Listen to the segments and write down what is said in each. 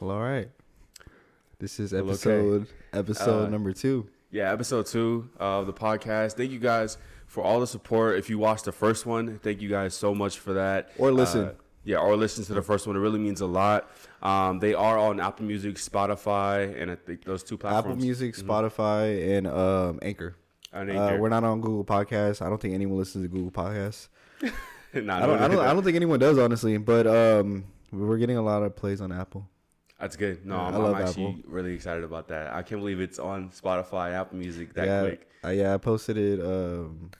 Well, all right. This is Well, okay. episode episode Uh, number two. Yeah, episode two of the podcast. Thank you guys for all the support. If you watched the first one, thank you guys so much for that. Or listen. Uh, yeah, or listen to the first one. It really means a lot. Um, they are on Apple Music, Spotify, and I think those two platforms. Apple Music, Spotify, and um, Anchor. And Uh, we're not on Google Podcasts. I don't think anyone listens to Google Podcasts. Nah, I don't. I don't. I don't think anyone does honestly. But um, we're getting a lot of plays on Apple. That's good. No, Yeah, I'm, I I'm actually Apple. really excited about that. I can't believe it's on Spotify, Apple Music that yeah, quick. I, yeah. I posted it. Um,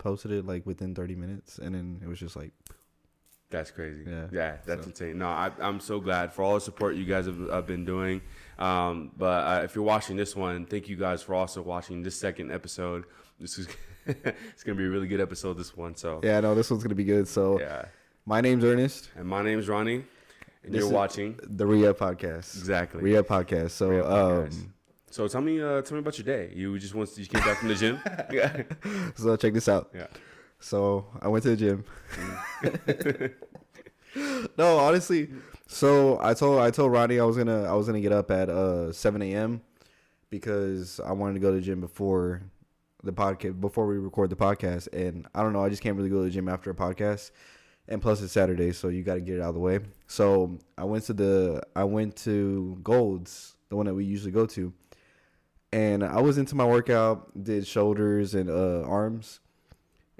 posted it like within 30 minutes, and then it was just like, That's crazy. Yeah, Yeah, that's so. insane. No, I, I'm so glad for all the support you guys have, have been doing. Um, but uh, if you're watching this one, thank you guys for also watching this second episode. This is it's gonna be a really good episode. This one, so yeah, no, this one's gonna be good. So yeah. my name's Ernest. And my name's Ronnie, and This you're watching The Ria Podcast. exactly. Ria Podcast. So Ria Podcast. um, So tell me, uh, tell me about your day. You just once you came back from the gym. yeah. so check this out. Yeah. So I went to the gym. no, honestly. So I told I told Ronnie I was gonna I was gonna get up at uh 7 a.m. because I wanted to go to the gym before the podcast before we record the podcast, and I don't know I just can't really go to the gym after a podcast, and plus it's Saturday, so you got to get it out of the way. So I went to the I went to Gold's, the one that we usually go to, and I was into my workout, did shoulders and uh arms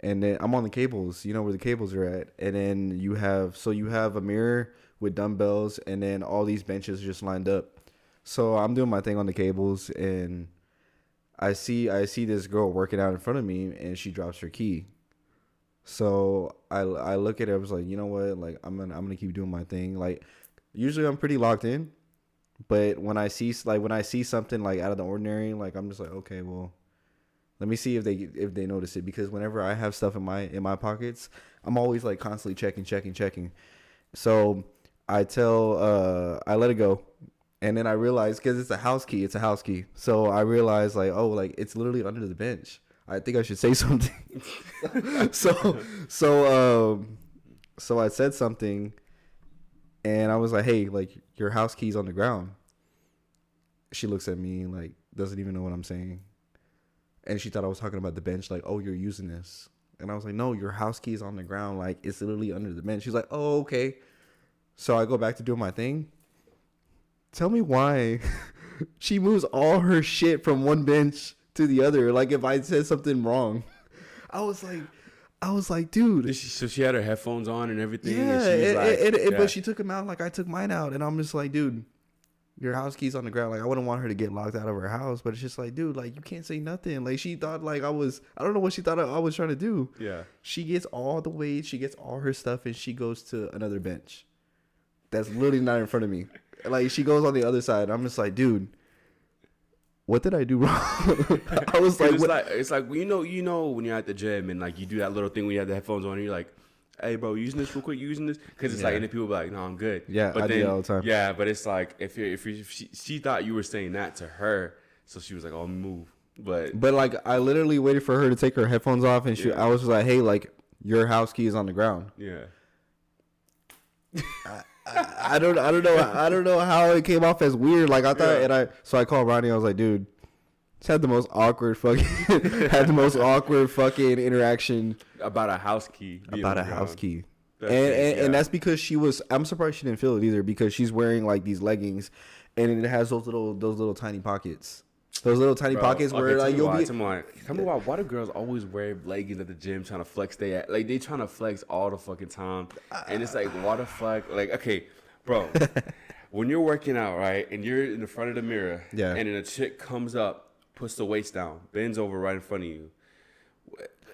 and then I'm on the cables, you know where the cables are at, and then you have so you have a mirror with dumbbells, and then all these benches just lined up. So I'm doing my thing on the cables, and I see I see this girl working out in front of me, and she drops her key. So I I look at it. I was like, you know what, like I'm gonna I'm gonna keep doing my thing. Like usually I'm pretty locked in, but when I see like when I see something like out of the ordinary, like I'm just like, okay, well, let me see if they if they notice it because whenever I have stuff in my in my pockets, I'm always like constantly checking, checking, checking. So I tell uh I let it go. And then I realize because it's a house key, it's a house key. So I realize like, oh, like it's literally under the bench. I think I should say something. so so um so I said something and I was like, hey, like your house key's on the ground. She looks at me like doesn't even know what I'm saying and she thought I was talking about the bench, like, oh, you're using this. And I was like, no, your house keys on the ground, like it's literally under the bench. She's like, oh, okay. So I go back to doing my thing. Tell me why she moves all her shit from one bench to the other. Like if I said something wrong, I was like, I was like, dude, she- So she had her headphones on and everything. yeah. and she was and- like, and- and- yeah. But she took them out like I took mine out, and I'm just like, dude, your house keys on the ground. Like I wouldn't want her to get locked out of her house, but it's just like, dude, like you can't say nothing. Like she thought like I was, I don't know what she thought I, I was trying to do. yeah. She gets all the weight, she gets all her stuff, and she goes to another bench. That's literally not in front of me. Like she goes on the other side. I'm just like, dude, what did I do wrong? I was like, it's what? like it's like you know you know when you're at the gym and like you do that little thing when you have the headphones on and you're like, hey bro, using this real quick, using this because it's like and then people be like, no, I'm good. Yeah, but I do then that all the time. yeah, but it's like if you if, you if she, she thought you were saying that to her, so she was like, I'll oh move, but But like I literally waited for her to take her headphones off, and she, Yeah. I was like, hey, like your house key is on the ground. yeah, I, I don't I don't know I don't know how it came off as weird. Like I thought, Yeah. and I so I called Ronnie. I was like, dude, just had the most awkward fucking had the most awkward fucking interaction about a house key about a house um, key. That's and, and, yeah. and that's because she was. I'm surprised she didn't feel it either because she's wearing like these leggings, and it has those little those little tiny pockets, those little tiny Bro, pockets okay, where like you'll why, be. Tell me why. Tell me why. Why do girls always wear leggings at the gym trying to flex? They at like they trying to flex all the fucking time, and it's like what the fuck? Like okay, bro, when you're working out right, and you're in the front of the mirror, Yeah. and then a chick comes up, puts the waist down, bends over right in front of you.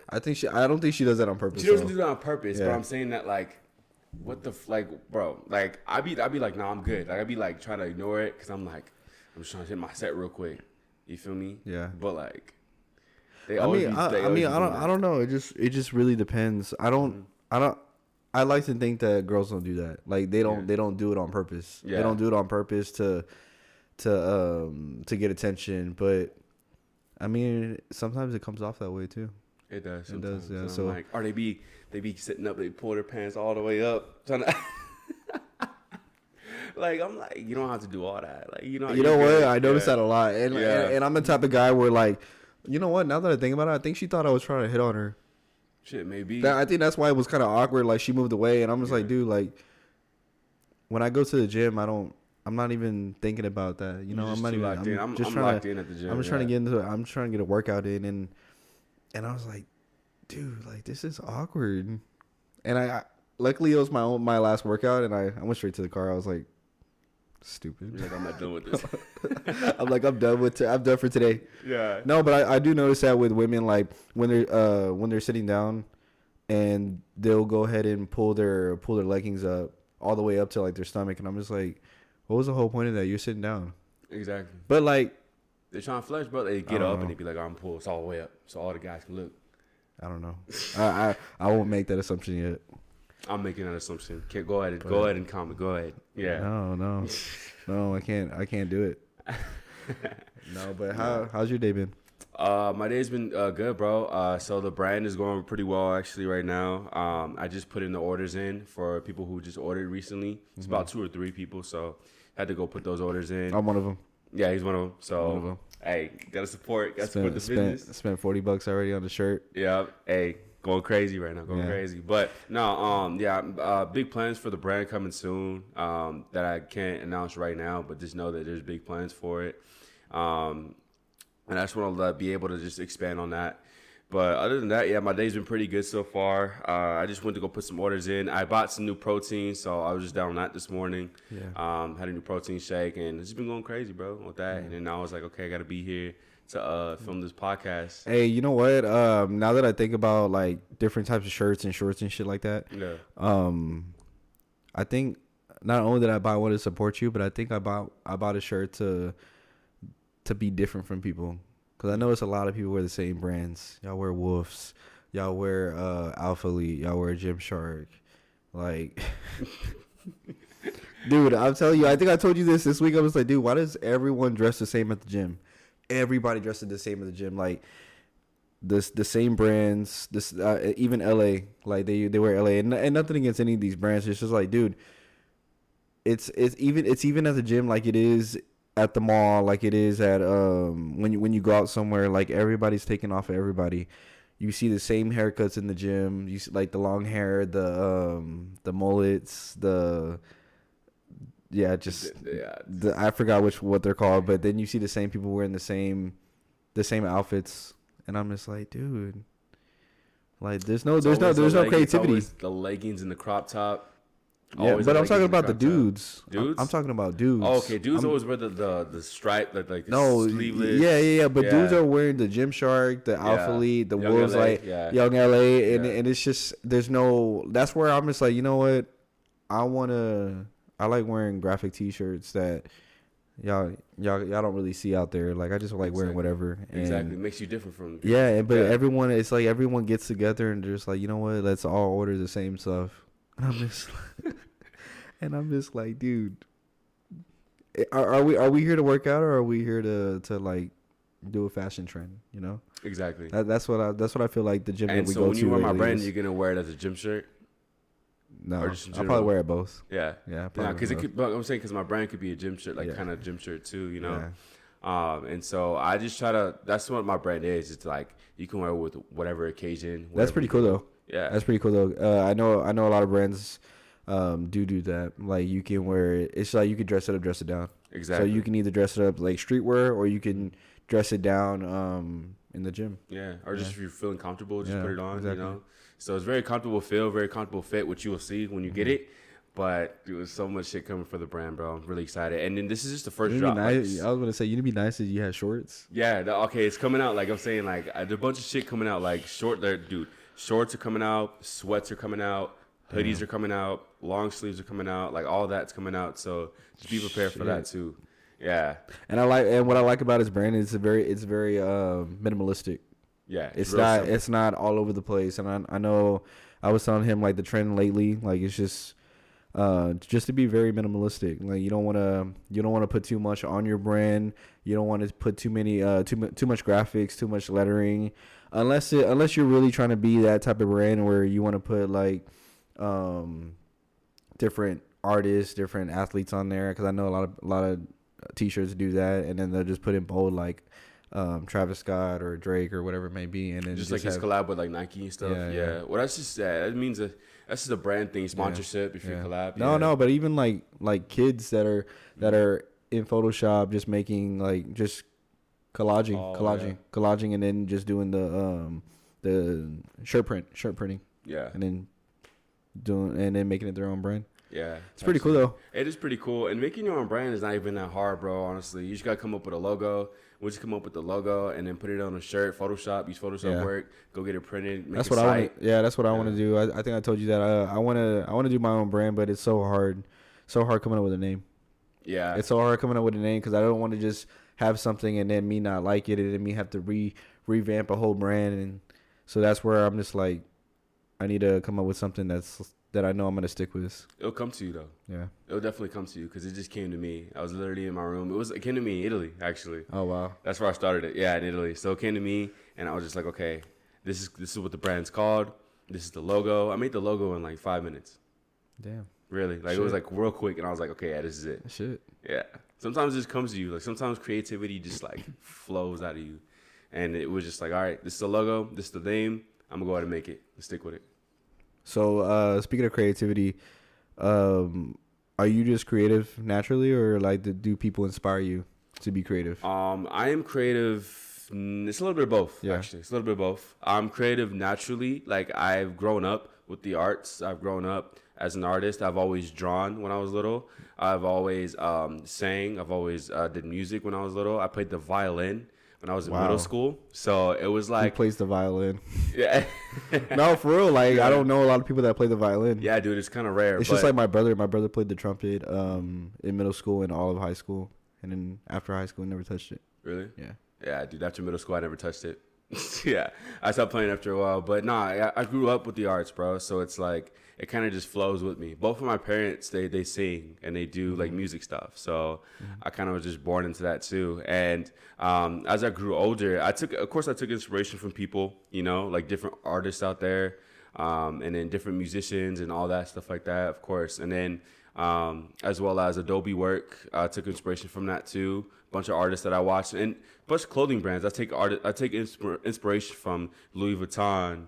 I think she. I don't think she does that on purpose. She doesn't do that on purpose, but I'm saying that like. What the f- like, bro? Like, I be, I be like, nah, I'm good. Like, I be like trying to ignore it because I'm like, I'm just trying to hit my set real quick. You feel me? Yeah. But like, they I always mean, be- I, I mean, I don't, doing I don't know. It just, it just really depends. I don't, Mm-hmm. I don't. I like to think that girls don't do that. Like they don't, Yeah. they don't do it on purpose. Yeah. They don't do it on purpose to, to, um, to get attention. But, I mean, sometimes it comes off that way too. It does. It does, yeah, so- like, or they be they be sitting up, they pull their pants all the way up, trying to. Like I'm like, you don't have to do all that. Like you know, You know what? good. I noticed Yeah. that a lot, and, Yeah. and and I'm the type of guy where like, you know what? Now that I think about it, I think she thought I was trying to hit on her. Shit, maybe. That, I think that's why it was kind of awkward. Like she moved away, and I'm just like, dude, like when I go to the gym, I don't. I'm not even thinking about that. You know, I'm not even. locked in. I'm, just I'm trying locked to. in at the gym. I'm just trying to get into. I'm trying to get a workout in, and and I was like, dude, like this is awkward. And I, I luckily it was my own my last workout, and I I went straight to the car. I was like, stupid. You're like, I'm not done with this. I'm like, I'm done with. i I'm done for today. yeah. No, but I, I do notice that with women, like when they're uh when they're sitting down, and they'll go ahead and pull their pull their leggings up all the way up to like their stomach, and I'm just like, what was the whole point of that? You're sitting down, Exactly. but like They're trying to flex, bro. They get up know. and they be like, I'm pulled. It's all the way up, so all the guys can look. I don't know. I, I I won't make that assumption yet. I'm making that assumption. Go ahead and go ahead and comment. Go ahead. Yeah. No, no, no. I can't. I can't do it. no, but how how's your day been? Uh, my day's been uh, good, bro. Uh, so the brand is going pretty well actually right now. Um, I just put in the orders in for people who just ordered recently. It's about two or three people, so had to go put those orders in. I'm one of them. yeah, he's one of them. So One of 'em. hey, gotta support, gotta support the spent, business. spent forty bucks already on the shirt. Yeah, hey, going crazy right now, going Yeah. crazy. But no, um, yeah, uh, big plans for the brand coming soon. Um, that I can't announce right now, but just know that there's big plans for it. Um, and I just want to be able to just expand on that. But other than that, yeah, my day's been pretty good so far. Uh, I just went to go put some orders in. I bought some new protein, so I was just down on that this morning. Yeah. Um, had a new protein shake, and it's just been going crazy, bro, with that. And then I was like, okay, I got to be here to uh, film this podcast. Hey, you know what? Um, now that I think about like different types of shirts and shorts and shit like that, Yeah. um, I think not only did I buy one to support you, but I think I bought I bought a shirt to to be different from people because I notice a lot of people wear the same brands. Y'all wear Wolves, y'all wear uh, Alphalete, y'all wear Gymshark, like. Dude, I'm telling you, I think I told you this this week. I was like, dude, why does everyone dress the same at the gym? Everybody dresses the same at the gym. Like, this the same brands this uh, even LA like they they wear LA and, and nothing against any of these brands it's just like dude it's it's even it's even at the gym like it is at the mall like it is at um when you when you go out somewhere like everybody's taking off of everybody you see the same haircuts in the gym you see like the long hair the um the mullets the yeah just Yeah. the I forgot which what they're called, but then you see the same people wearing the same the same outfits, and I'm just like, dude, like there's no It's there's no always the there's no leg- creativity. the leggings and the crop top. Yeah, but I'm talking about the crop top. dudes. I'm- Dudes? I'm, talking about dudes. Oh, okay. Dudes I'm- always wear the the, the stripe like like no, sleeveless. yeah, yeah, yeah. But dudes are wearing the Gymshark, the Alpha Yeah. Elite, the Young Wolves, LA, like yeah. Young LA, and Yeah. and it's just there's no. That's where I'm just like, you know what? I wanna. I like wearing graphic T-shirts that y'all y'all y'all don't really see out there. Like I just like wearing whatever. And Exactly. Makes you different from. Yeah, and- but Yeah. everyone, it's like everyone gets together and just like, you know what? Let's all order the same stuff. And I'm just, and I'm just like, dude, eh, are, are we are we here to work out or are we here to to like do a fashion trend? You know, Exactly. that, that's what I that's what I feel like the gym And that we so go when to. you wear my brand, is- you're gonna wear it as a gym shirt. No, or just I'll probably wear it both. Yeah. Yeah, Yeah, because it could. But I'm saying because my brand could be a gym shirt, like Yeah. kind of gym shirt too. You know. Yeah. Um, and so I just try to. That's what my brand is. It's like you can wear it with whatever occasion. That's pretty cool though. Yeah. That's pretty cool though. Uh, I know I know a lot of brands um, do do that. Like you can wear it. It's like you can dress it up, dress it down. exactly. So you can either dress it up like streetwear or you can dress it down um, in the gym. Yeah, or just Yeah. if you're feeling comfortable, just Yeah, put it on. exactly. You know, so it's very comfortable feel, very comfortable fit, which you will see when you get Mhm. it. But there was so much shit coming for the brand, bro. I'm really excited. And then this is just the 1st You'd be drop. like, I was gonna say you'd be nice if you had shorts. yeah, the, okay, it's coming out. Like I'm saying, like uh, there's a bunch of shit coming out. Like short, dude. Shorts are coming out. Sweats are coming out. Hoodies are coming out. Long sleeves are coming out. Like all that's coming out. So just be prepared for that too. Yeah, And I like and what I like about his brand is it's very it's very um, minimalistic. Yeah. It's real not simple. it's not all over the place. And I I know I was telling him like the trend lately like it's just uh just to be very minimalistic. Like you don't want to you don't want to put too much on your brand. You don't want to put too many uh too too much graphics, too much lettering. Unless it unless you're really trying to be that type of brand where you want to put like um different artists, different athletes on there because I know a lot of a lot of t-shirts do that, and then they'll just put in bold like um, Travis Scott or Drake or whatever it may be, and then just, like his collab with like Nike and stuff. Yeah, Yeah, yeah. Well, that's just yeah, that means a, that's just a brand thing, sponsorship. If you yeah. collab, No, yeah. no, but even like like kids that are that are in Photoshop just making like just collaging, Oh, collaging, yeah. collaging, and then just doing the um the shirt print, shirt printing, yeah, and then doing and then making it their own brand. yeah. It's pretty cool though. It is pretty cool, and making your own brand is not even that hard, bro. Honestly, you just gotta come up with a logo. We just come up with the logo and then put it on a shirt. Photoshop, use Photoshop Yeah. work. Go get it printed. Make That's what I want. to Yeah, that's what I want to do. I, I think I told you that. I I want to I want to do my own brand, but it's so hard, so hard coming up with a name. Yeah, It's so hard coming up with a name because I don't want to just have something and then me not like it and then me have to re revamp a whole brand and so that's where I'm just like I need to come up with something that's that I know I'm gonna stick with. it'll come to you though. Yeah. It'll definitely come to you because it just came to me. I was literally in my room. It was it came to me in Italy actually. Oh wow. That's where I started it. Yeah, in Italy. So it came to me, and I was just like, okay, this is this is what the brand's called. This is the logo. I made the logo in like five minutes. Damn. Really, like it was like real quick, and I was like, okay, yeah, this is it. Shit. Yeah. Sometimes it just comes to you. Like sometimes creativity just like flows out of you, and it was just like, all right, this is the logo. This is the name. I'm gonna go ahead and make it. Let's stick with it. So uh speaking of creativity, um are you just creative naturally or like do- do people inspire you to be creative? Um, I am creative. mm, It's a little bit of both, Yeah. actually. It's a little bit of both. I'm creative naturally. Like I've grown up with the arts. I've grown up as an artist. I've always drawn when I was little. I've always um, sang. I've always uh, did music when I was little. I played the violin when I was in Wow. middle school. So it was like, plays the violin? yeah, no, for real. Like Yeah. I don't know a lot of people that play the violin. yeah, dude, it's kind of rare. It's just like my brother. My brother played the trumpet um, in middle school and all of high school, and then after high school, never touched it. really. Yeah. Yeah, dude. After middle school, I never touched it. yeah, I stopped playing after a while. But nah, I, I grew up with the arts, bro. So it's like it kind of just flows with me. Both of my parents, they they sing and they do like music stuff. So I kind of was just born into that too. And um, as I grew older, I took, of course, I took inspiration from people, you know, like different artists out there, um, and then different musicians and all that stuff like that, of course. And then um, as well as Adobe work. I took inspiration from that too. A bunch of artists that I watched and bunch of clothing brands. I take art. I take inspir- inspiration from Louis Vuitton,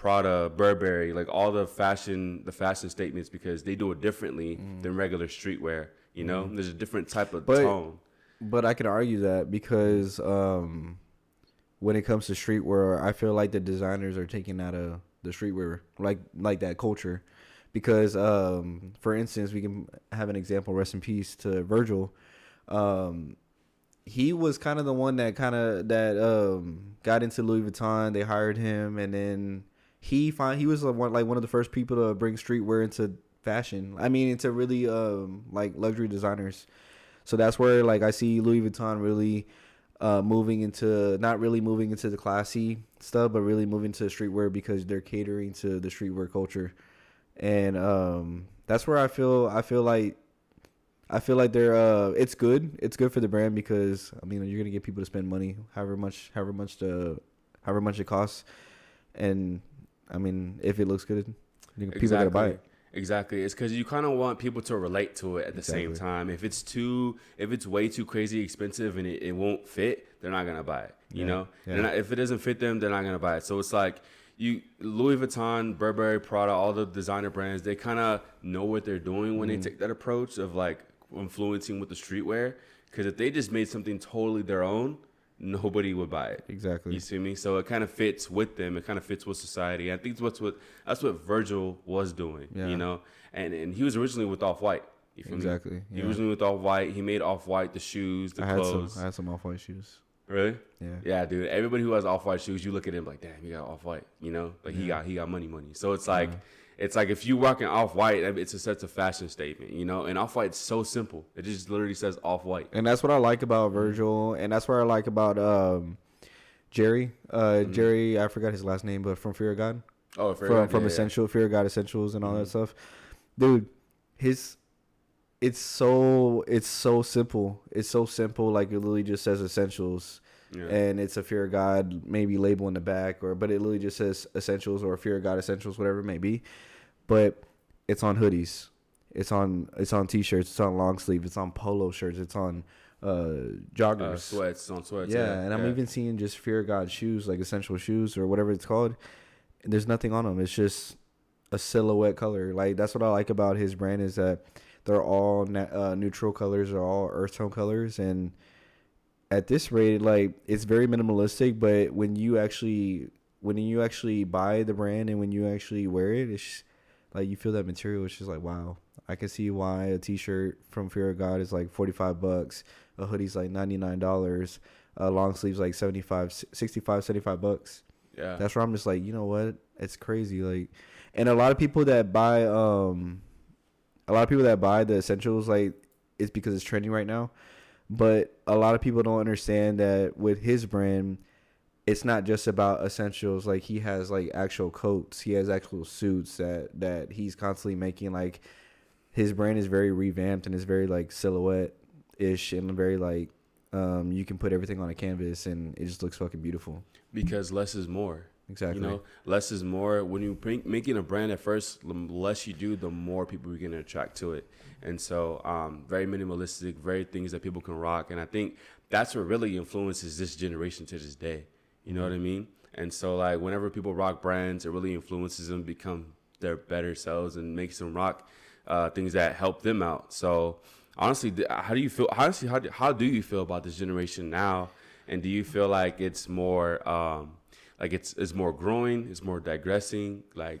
Prada, Burberry, like all the fashion, the fashion statements because they do it differently than regular streetwear. You know, there's a different type of But- tone. But I can argue that because um, when it comes to streetwear, I feel like the designers are taking out of the streetwear, like like that culture. Because, um, for instance, we can have an example. Rest in peace to Virgil. Um, he was kind of the one that kind of that um, got into Louis Vuitton. They hired him, and then he find he was the one like one of the first people to bring streetwear into fashion. I mean, into really um, like luxury designers. So that's where like I see Louis Vuitton really uh, moving into not really moving into the classy stuff, but really moving to streetwear because they're catering to the streetwear culture, and um, that's where I feel I feel like I feel like they're uh, it's good it's good for the brand because I mean you're gonna get people to spend money however much however much the however much it costs, and I mean if it looks good, people are gonna buy it. Exactly. It's because you kind of want people to relate to it at the same time. If it's too, if it's way too crazy expensive and it, it won't fit, they're not gonna buy it. You Yeah. know, Yeah. Not- if it doesn't fit them, they're not gonna buy it. So it's like you, Louis Vuitton, Burberry, Prada, all the designer brands, they kind of know what they're doing when Mm-hmm. they take that approach of like influencing with the streetwear. Because if they just made something totally their own, nobody would buy it. Exactly. You see me? So it kind of fits with them. It kind of fits with society. I think that's what's what that's what Virgil was doing. Yeah. You know, and and he was originally with Off White. You feel Exactly, Me? He yeah. was with Off White. He made Off White the shoes, the I had clothes. some I had some off white shoes. really? Yeah. Yeah, dude. Everybody who has Off White shoes, you look at him like, damn, he got Off White. You know, like he got he got money, money. So it's like. It's like if you rocking off white, it's a such a fashion statement, you know. And off white's so simple; it just literally says off white. and that's what I like about Virgil, and that's what I like about um, Jerry. Uh, Jerry, I forgot his last name, but from Fear of God, Oh, from from Essential Fear of God Essentials and all that stuff. Dude, his it's so it's so simple. It's so simple. Like it literally just says Essentials, Yeah. and it's a Fear of God maybe label in the back, or but it literally just says Essentials or Fear of God Essentials, whatever it may be. But it's on hoodies. It's on it's on t-shirts, it's on long sleeve, it's on polo shirts, it's on uh joggers. Uh, sweats on sweats. yeah, and I'm even seeing just Fear God shoes, like essential shoes or whatever it's called. There's nothing on them. It's just a silhouette color. Like that's what I like about his brand is that they're all na- uh, neutral colors, they're all earth tone colors, and at this rate, like it's very minimalistic. But when you actually when you actually buy the brand and when you actually wear it, it's like you feel that material. It's just like wow. I can see why a T-shirt from Fear of God is like forty five bucks. A hoodie's like ninety nine dollars. A long sleeves like 75, 65, 75 bucks. Yeah. That's where I'm just like, you know what? It's crazy. Like, and a lot of people that buy, um, a lot of people that buy the essentials, like, it's because it's trending right now. But a lot of people don't understand that with his brand, it's not just about essentials. Like he has like actual coats, he has actual suits that that he's constantly making. Like his brand is very revamped and is very like silhouette ish and very like um you can put everything on a canvas and it just looks fucking beautiful. because less is more. Exactly. You know, less is more. When you bring, making a brand at first, the less you do, the more people you're gonna attract to it. And so, um, very minimalistic, very things that people can rock. And I think that's what really influences this generation to this day. You know what I mean? And so, like, whenever people rock brands, it really influences them become their better selves and makes them rock uh, things that help them out. So, honestly, how do you feel? Honestly, how do, how do you feel about this generation now? And do you feel like it's more? Um, like it's it's more growing, it's more digressing. Like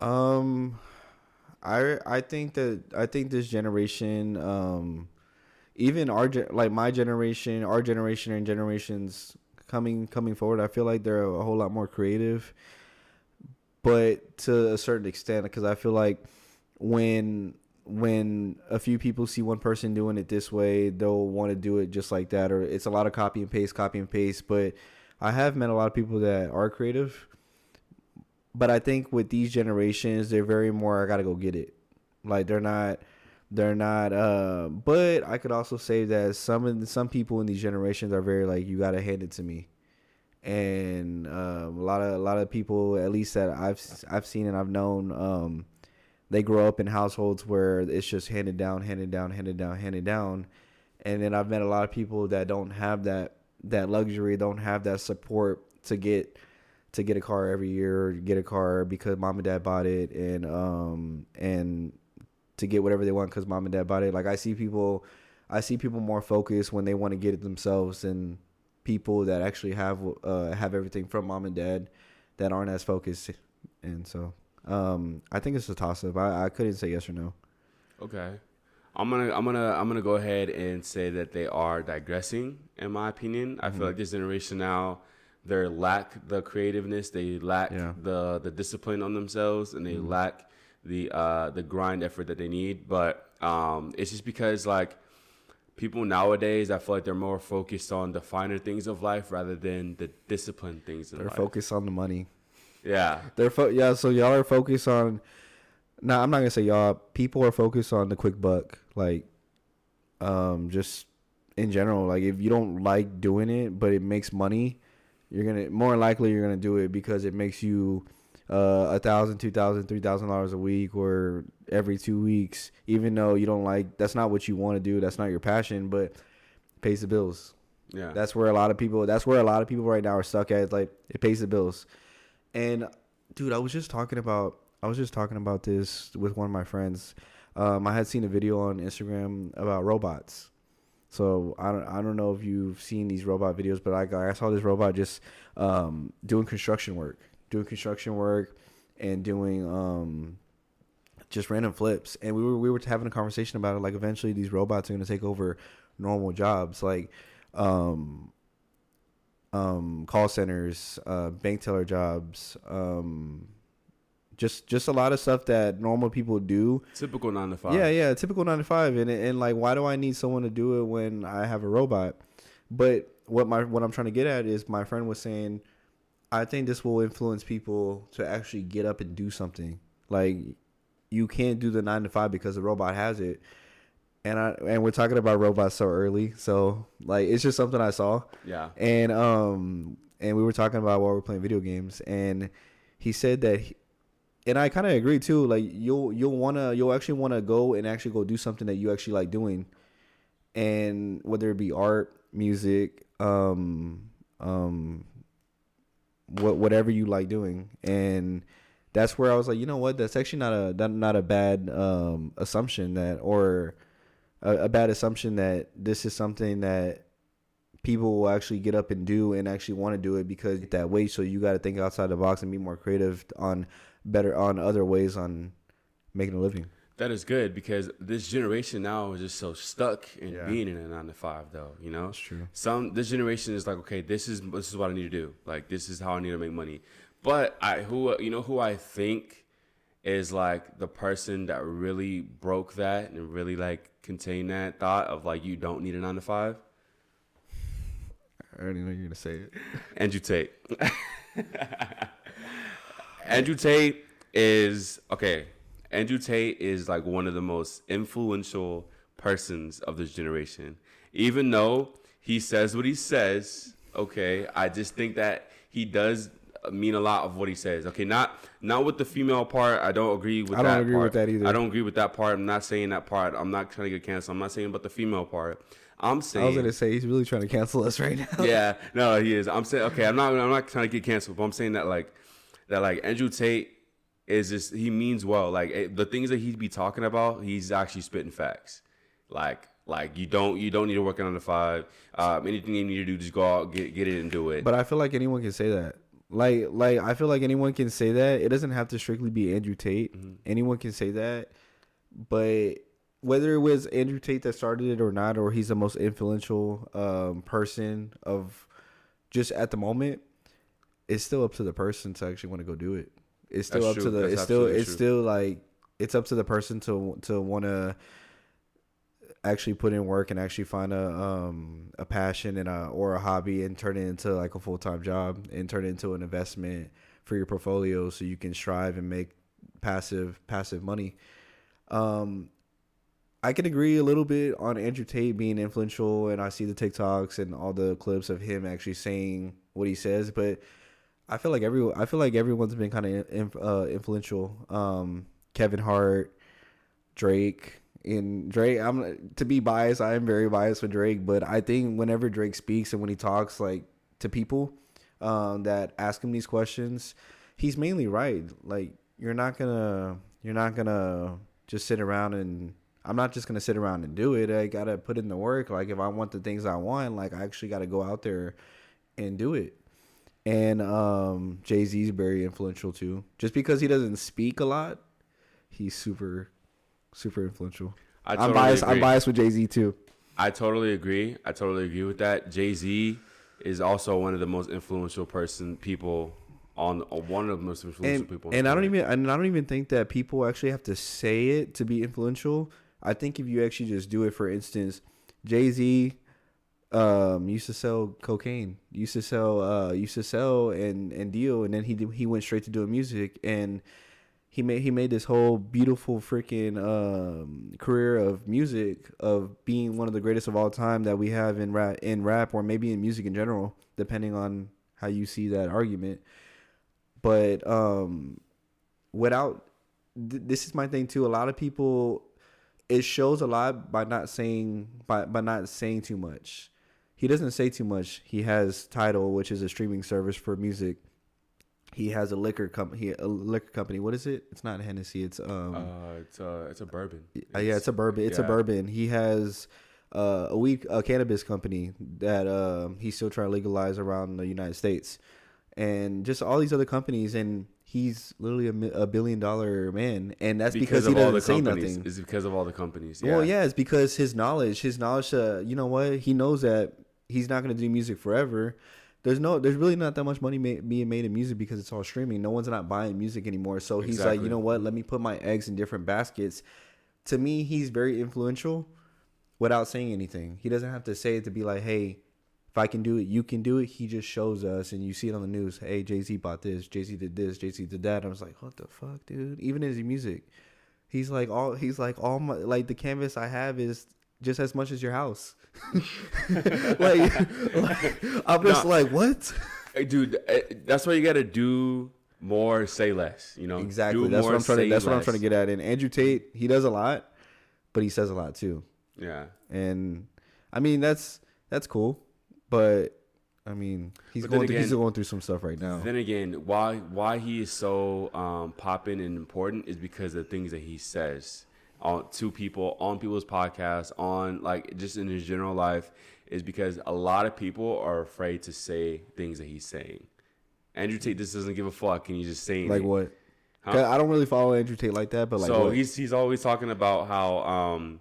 Um, I I think that I think this generation, um, even our like my generation, our generation, and generations coming coming forward, I feel like they're a whole lot more creative, but to a certain extent, because I feel like when when a few people see one person doing it this way, they'll want to do it just like that, or it's a lot of copy and paste, copy and paste. But I have met a lot of people that are creative but I think with these generations, they're very more. I gotta go get it. Like they're not, they're not. Uh, but I could also say that some of the, some people in these generations are very like, you gotta hand it to me. And um, a lot of a lot of people, at least that I've I've seen and I've known, um, they grow up in households where it's just handed down, handed down, handed down, handed down. And then I've met a lot of people that don't have that that luxury, don't have that support to get to get a car every year get a car because mom and dad bought it and um and to get whatever they want because mom and dad bought it. Like i see people i see people more focused when they want to get it themselves than people that actually have uh have everything from mom and dad that aren't as focused. And so um i think it's a toss up i, I couldn't say yes or no. Okay, I'm gonna I'm gonna I'm gonna go ahead and say that they are digressing. In my opinion, I Mm-hmm. feel like this generation now they lack the creativeness, they lack Yeah. the the discipline on themselves, and they lack the uh the grind effort that they need. But um, it's just because like people nowadays, I feel like they're more focused on the finer things of life rather than the disciplined things in they're life. focused on the money yeah, They're fo- yeah, so y'all are focused on. Nah, I'm not gonna say y'all. People are focused on the quick buck, like, um, just in general. Like, if you don't like doing it, but it makes money, you're gonna more likely you're gonna do it because it makes you a thousand, two thousand, three thousand dollars a week or every two weeks. Even though you don't like, that's not what you want to do. That's not your passion, but pays the bills. yeah. That's where a lot of people. That's where a lot of people right now are stuck at. It's like it pays the bills. And dude, I was just talking about. I was just talking about this with one of my friends. Um, I had seen a video on Instagram about robots. So I don't. I don't know if you've seen these robot videos, but I I saw this robot just um, doing construction work, doing construction work, and doing um, just random flips. And we were we were having a conversation about it. Like eventually, these robots are going to take over normal jobs, like um, um, call centers, uh, bank teller jobs, um, just just a lot of stuff that normal people do. Typical nine to five. Yeah, yeah, typical nine to five, and and like, why do I need someone to do it when I have a robot? But what my what I'm trying to get at is my friend was saying, I think this will influence people to actually get up and do something. Like, you can't do the nine to five because the robot has it. And I and we're talking about robots so early, so like it's just something I saw Yeah. and um and we were talking about while we're playing video games and he said that he, and I kind of agree too. Like you'll you'll wanna you'll actually wanna go and actually go do something that you actually like doing, and whether it be art, music, um, um, what whatever you like doing, and that's where I was like, you know what, that's actually not a not, a bad um assumption that or a, a bad assumption that this is something that people will actually get up and do and actually want to do it because that way so you got to think outside the box and be more creative on better on other ways on making a living That is good because this generation now is just so stuck in Yeah. being in a nine to five, though. You know, That's true. Some this generation is like, okay, this is this is what I need to do. Like this is how I need to make money. But I who you know who I think is like the person that really broke that and really like contained that thought of like you don't need a nine to five. i already know you're gonna say it Andrew Tate. Andrew Tate is okay. Andrew Tate is like one of the most influential persons of this generation. Even though he says what he says, okay, I just think that he does mean a lot of what he says. Okay, not not with the female part. I don't agree with I don't that agree part. with that either. I don't agree with that part. I'm not saying that part. I'm not trying to get canceled. I'm not saying about the female part. I'm saying i was gonna say he's really trying to cancel us right now yeah, no, he is. I'm saying okay. I'm not. I'm not trying to get canceled, but I'm saying that like that like Andrew Tate is just he means well. Like eh, the things that he'd be talking about, he's actually spitting facts. Like like you don't you don't need to work on the five. Um, anything you need to do, just go out get get it and do it. but i feel like anyone can say that like like i feel like anyone can say that it doesn't have to strictly be andrew tate anyone can say that but whether it was Andrew Tate that started it or not, or he's the most influential um, person of just at the moment, it's still up to the person to actually want to go do it. It's still That's up true. to the. That's it's still. It's true. still like it's up to the person to to want to actually put in work and actually find a um a passion and a or a hobby and turn it into like a full time job and turn it into an investment for your portfolio so you can strive and make passive passive money. Um, I can agree a little bit on Andrew Tate being influential, and I see the TikToks and all the clips of him actually saying what he says. But I feel like every I feel like everyone's been kind of in, uh, influential. Um, Kevin Hart, Drake, and Drake. I'm to be biased. I am very biased with Drake, but I think whenever Drake speaks and when he talks like to people um, that ask him these questions, he's mainly right. Like you're not gonna you're not gonna just sit around and I'm not just gonna sit around and do it. I gotta put in the work. Like if I want the things I want, like I actually gotta go out there and do it. And um, Jay Z is very influential too. Just because he doesn't speak a lot, he's super, super influential. I I'm totally biased. agree. I'm biased with Jay Z too. I totally agree. I totally agree with that. Jay Z is also one of the most influential person people on or one of the most influential and, people. and I don't even and I don't even think that people actually have to say it to be influential. I think if you actually just do it, for instance, Jay Z um, used to sell cocaine, used to sell, uh, used to sell and and deal, and then he he went straight to doing music, and he made he made this whole beautiful freaking um, career of music of being one of the greatest of all time that we have in rap in rap or maybe in music in general, depending on how you see that argument. But um without th- this is my thing too. A lot of people it shows a lot by not saying by by not saying too much he doesn't say too much he has Tidal which is a streaming service for music he has a liquor company a liquor company what is it it's not hennessy it's um Uh, it's a it's a bourbon. uh, yeah, it's a bourbon. It's a bourbon. He has uh, a weed, a cannabis company that um, he's still trying to legalize around the United States, and just all these other companies. And he's literally a, a billion dollar man, and that's because, he doesn't say companies. nothing. It's because of all the companies. Yeah. Well, yeah, it's because his knowledge, his knowledge. Uh, you know what? He knows that he's not going to do music forever. There's no, there's really not that much money ma- being made in music because it's all streaming. No one's not buying music anymore. So he's like, you know what? Let me put my eggs in different baskets. To me, he's very influential without saying anything. He doesn't have to say it to be like, hey, if I can do it, you can do it. He just shows us, and you see it on the news. Hey, Jay Z bought this. Jay Z did this. Jay Z did that. I was like, what the fuck, dude? Even in his music, he's like all. He's like all my like the canvas I have is just as much as your house. like, like, I'm just Nah. like, what? Dude, eh, that's why you gotta do more, say less. You know, Exactly. Do That's more, what I'm trying to. That's what I'm trying to get at. And Andrew Tate, he does a lot, but he says a lot too. Yeah, And I mean, that's that's cool, but I mean, he's going through, he's again- going through some stuff right now. Then again, why why he is so um, popping and important is because of the things that he says on to people on people's podcasts on like just in his general life is because a lot of people are afraid to say things that he's saying. Andrew Tate just doesn't give a fuck and he's just saying Like it. what? Huh? I don't really follow Andrew Tate like that, but like so what? he's he's always talking about how um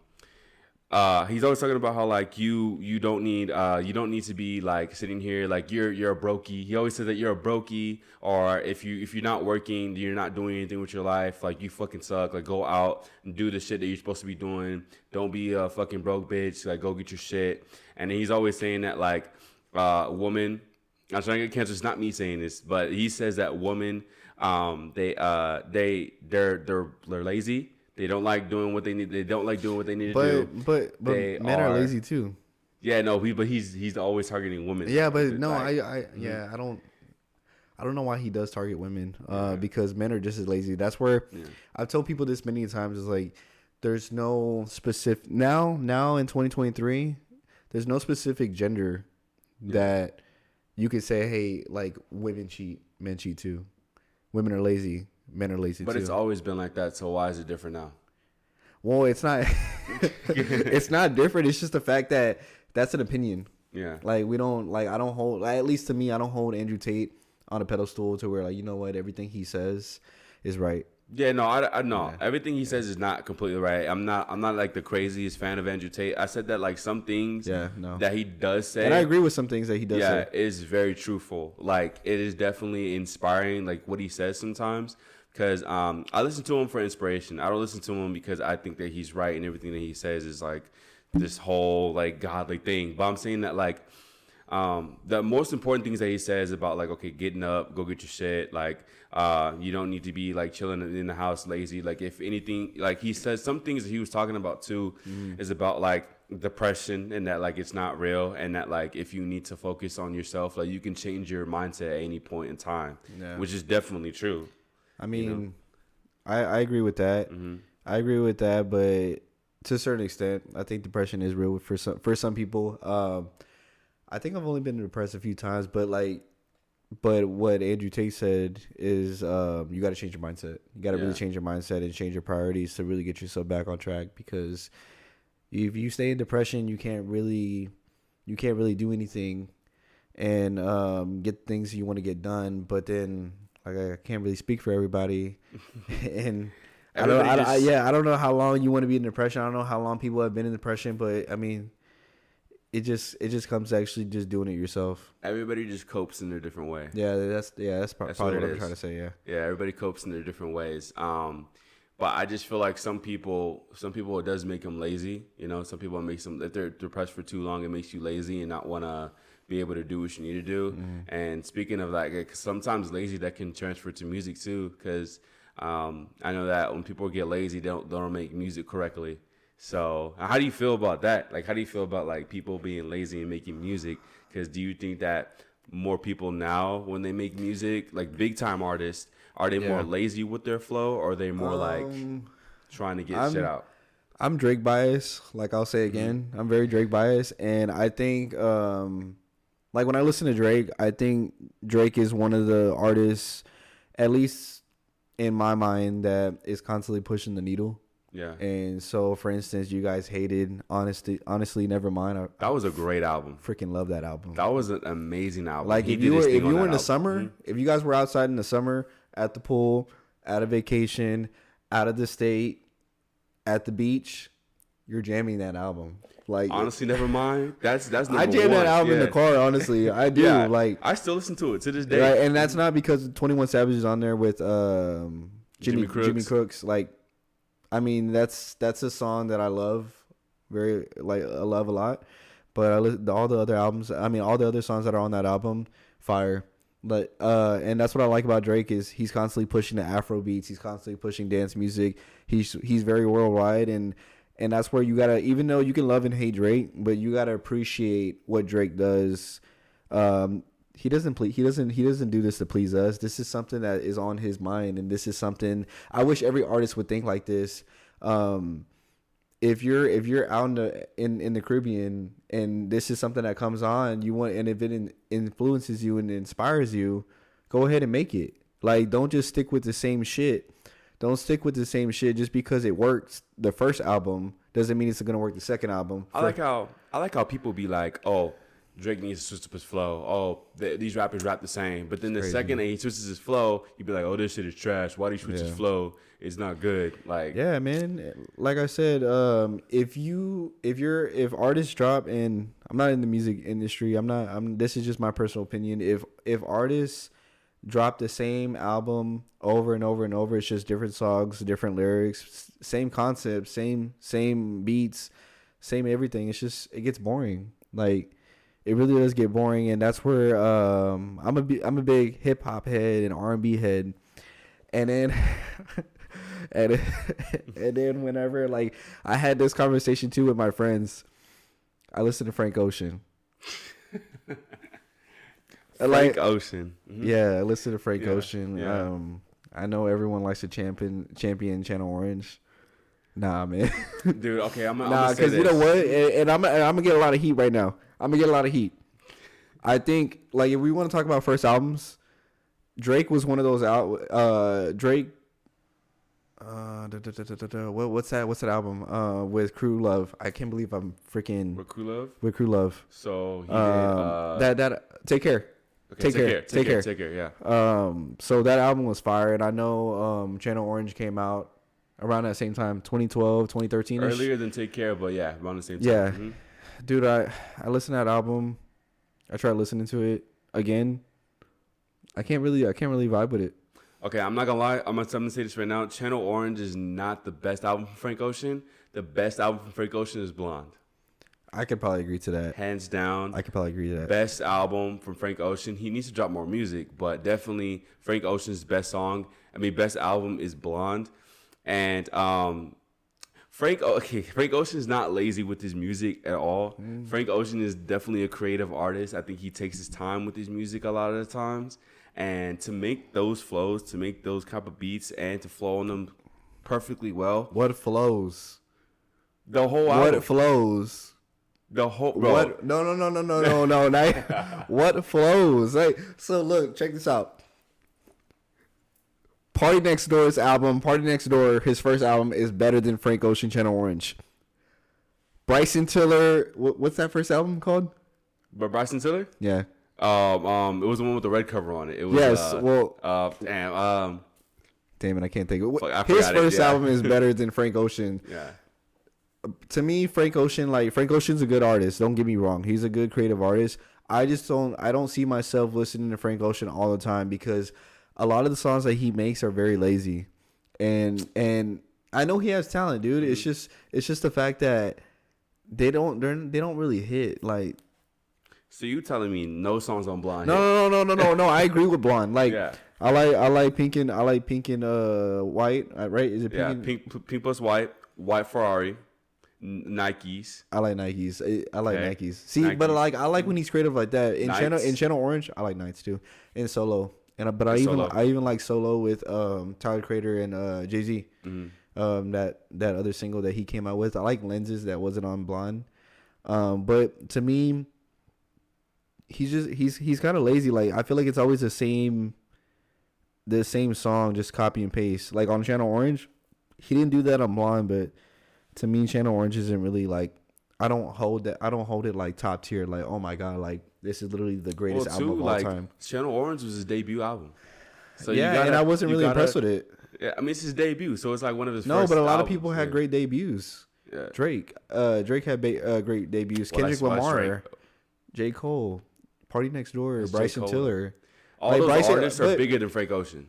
uh he's always talking about how like you you don't need uh you don't need to be like sitting here like you're you're a brokey. He always says that you're a brokey or if you if you're not working, you're not doing anything with your life, like you fucking suck. Like go out and do the shit that you're supposed to be doing. Don't be a fucking broke bitch. Like go get your shit. And he's always saying that like uh woman I'm trying to get cancer. It's not me saying this, but he says that woman um, they, uh, they, they're, they're, they're lazy. They don't like doing what they need. They don't like doing what they need to but do. but but They men are, are- lazy too. Yeah, no, he, but he's, he's always targeting women. Yeah, but no, like- I I yeah, I don't. I don't know why he does target women, uh, because men are just as lazy. That's where I've told people this many times. Is like, there's no specific now. Now in 2023, there's no specific gender that you could say, hey, like women cheat, men cheat too. Women are lazy, men are lazy but too. it's always been like that. So why is it different now? well, it's not. it's not different. It's just the fact that that's an opinion. Yeah. Like we don't like I don't hold like, at least to me I don't hold Andrew Tate on a pedestal to where like you know what everything he says is right. Yeah, no, I, I no. Yeah. Everything he says is not completely right. I'm not. I'm not like the craziest fan of Andrew Tate. I said that like some things Yeah, no. that he does say. And I agree with some things that he does yeah, say. is very truthful. Like it is definitely inspiring. Like what he says sometimes, because um, I listen to him for inspiration. I don't listen to him because I think that he's right and everything that he says is like this whole like godly thing. But I'm saying that like um, the most important things that he says about like okay, getting up, go get your shit. Like uh, you don't need to be like chilling in the house, lazy. Like if anything, like he says some things that he was talking about too is about like depression and that like it's not real and that like if you need to focus on yourself, like you can change your mindset at any point in time, Yeah. which is definitely true. I mean, I I agree with that. Mm-hmm. I agree with that, but to a certain extent, I think depression is real for some for some people. Um, I think I've only been depressed a few times, but like, but what Andrew Tate said is, um, you got to change your mindset. You got to Yeah. really change your mindset and change your priorities to really get yourself back on track. Because if you stay in depression, you can't really, you can't really do anything, and um, get things you want to get done. But then, like, I can't really speak for everybody, and. I don't, I, don't- I, just- yeah, I don't know how long you want to be in depression. I don't know how long people have been in depression, but I mean, it just it just comes to actually just doing it yourself. Everybody just copes in their different way. Yeah, that's yeah, that's, pro- That's probably what what, I'm trying to say. Yeah, Yeah, everybody copes in their different ways. Um, but I just feel like some people, some people it does make them lazy. You know, some people it makes them if they're depressed for too long, it makes you lazy and not want to be able to do what you need to do. And speaking of like, sometimes lazy that can transfer to music too, because um, I know that when people get lazy, they don't they don't make music correctly. So how do you feel about that? Like, how do you feel about like people being lazy and making music? Because do you think that more people now, when they make music, like big time artists, are they more lazy with their flow, or are they more like Um, trying to get I'm- shit out? I'm Drake bias. Like I'll say Mm-hmm. again, I'm very Drake bias, and I think um, like when I listen to Drake, I think Drake is one of the artists, at least in my mind, that is constantly pushing the needle. Yeah, And so, for instance, you guys hated honestly, honestly, never mind. I, that was a great album. freaking love that album. That was an amazing album. Like He if you were if you were in the album. summer, Mhm. if you guys were outside in the summer at the pool, at a vacation, out of the state, at the beach, you're jamming that album. Like honestly, never mind. That's that's I jam that album in the car. Honestly, I do. Yeah, Like, I still listen to it to this day. right, and that's not because Twenty One Savage is on there with um, Jimmy Jimmy Cooks. Jimmy Cooks. Like, I mean, that's that's a song that I love very like I love a lot. But I all the other albums, I mean, all the other songs that are on that album, fire. But uh, and that's what I like about Drake is he's constantly pushing the Afro beats. He's constantly pushing dance music. He's he's very worldwide and and that's where you gotta even though you can love and hate Drake, but you gotta appreciate what Drake does. Um, he doesn't ple- he doesn't he doesn't do this to please us. This is something that is on his mind, and this is something I wish every artist would think like this. Um, if you're if you're out in the in, in the Caribbean and this is something that comes on, you want and if it in, influences you and inspires you, go ahead and make it. Like don't just stick with the same shit. Don't stick with the same shit just because it works the first album doesn't mean it's gonna work the second album. I like how I like how people be like, oh, Drake needs to switch up his flow. Oh, th- these rappers rap the same. But then the Crazy. second that he switches his flow, you'd be like, oh, this shit is trash. Why do you switch Yeah. his flow? It's not good. Like, Yeah, man. Like I said, um, if you if you're if artists drop and I'm not in the music industry, I'm not I'm this is just my personal opinion. If if artists drop the same album over and over and over, it's just different songs, different lyrics, same concept, same same beats, same everything. It's just it gets boring. Like it really does get boring and that's where um I'm a I'm a big hip hop head and R&B head. And then and and then whenever like I had this conversation too with my friends, I listened to Frank Ocean. Frank like Ocean. Mhm. yeah, I listened to Frank Yeah, Ocean. yeah. Um, I know everyone likes to champion champion Channel Orange. Nah, man. Dude, okay, I'm, gonna say because you know what, and, and I'm and I'm gonna get a lot of heat right now. I'm gonna get a lot of heat. I think like if we want to talk about first albums, Drake was one of those out. Uh, Drake. Uh, da, da, da, da, da, da, what, what's that? What's that album? Uh, with Crew Love. I can't believe I'm freaking With Crew Love. with Crew Love. So he Um, did. Uh, that that take care. Okay, take care, Take take care. care. Take care. Yeah. Um, so that album was fire, and I know um Channel Orange came out around that same time, 2012, 2013. Earlier than Take Care, but yeah, around the same time. Yeah. Mhm. dude i i listened to that album i tried listening to it again i can't really i can't really vibe with it Okay, I'm not gonna lie. I'm gonna, I'm gonna say this right now. Channel Orange is not the best album from Frank Ocean. The best album from Frank Ocean is Blonde, i could probably agree to that hands down. i could probably agree to that best album from Frank Ocean. He needs to drop more music, but definitely Frank Ocean's best song. I mean, best album is Blonde, and um, Frank. Okay, Frank Ocean is not lazy with his music at all. Mm. Frank Ocean is definitely a creative artist. I think he takes his time with his music a lot of the times, and to make those flows, to make those type of beats, and to flow on them perfectly well. what flows The whole what album, flows the whole bro. what no no no no no no no night. what flows? Like so look check this out. Party next door's album party next door his first album is better than frank ocean channel orange. Bryson tiller what, what's that first album called? But bryson tiller? Yeah. Um, um it was the one with the red cover on it. It was yes uh, well uh damn um damn it i can't think of it his first it, yeah. album is better than frank ocean. Yeah. To me, Frank Ocean, like Frank Ocean's a good artist. Don't get me wrong. He's a good creative artist. I just don't I don't see myself listening to Frank Ocean all the time because a lot of the songs that he makes are very lazy. And and I know he has talent, dude. It's Mm-hmm. just it's just the fact that they don't they're, they don't really hit like So you telling me no songs on Blonde? no no no no no no no I agree with Blonde like Yeah. I like I like pink and I like pink and uh white uh, right is it pink Yeah. and, Pink, pink plus white, white Ferrari, Nikes. I like Nikes. I, I like Okay. Nikes. See, but like I like when he's creative like that. In channel in channel orange, I like Nights too. In solo, and uh, but I even Solo. I even like solo with um Tyler Creator and uh Jay Z. Mm-hmm. Um that that other single that he came out with. I like lenses that wasn't on blonde. Um, but to me, he's just he's he's kind of lazy. Like I feel like it's always the same, the same song, just copy and paste. Like on Channel Orange, he didn't do that on Blonde, but to me, Channel Orange isn't really like. I don't hold that. I don't hold it like top tier. Like oh my god, like this is literally the greatest Well, album too, of all time. Channel Orange was his debut album. So yeah, gotta, and I wasn't really gotta- impressed with it. Yeah, I mean it's his debut, so it's like one of his. No, but a lot of people had yeah. great debuts. Yeah. Drake, uh, Drake had ba- uh, great debuts. Well, Kendrick that's- well, that's Lamar. J Cole, Party Next Door, J. Bryson Tiller. All Like, those Bryson- artists are bigger than Frank Ocean.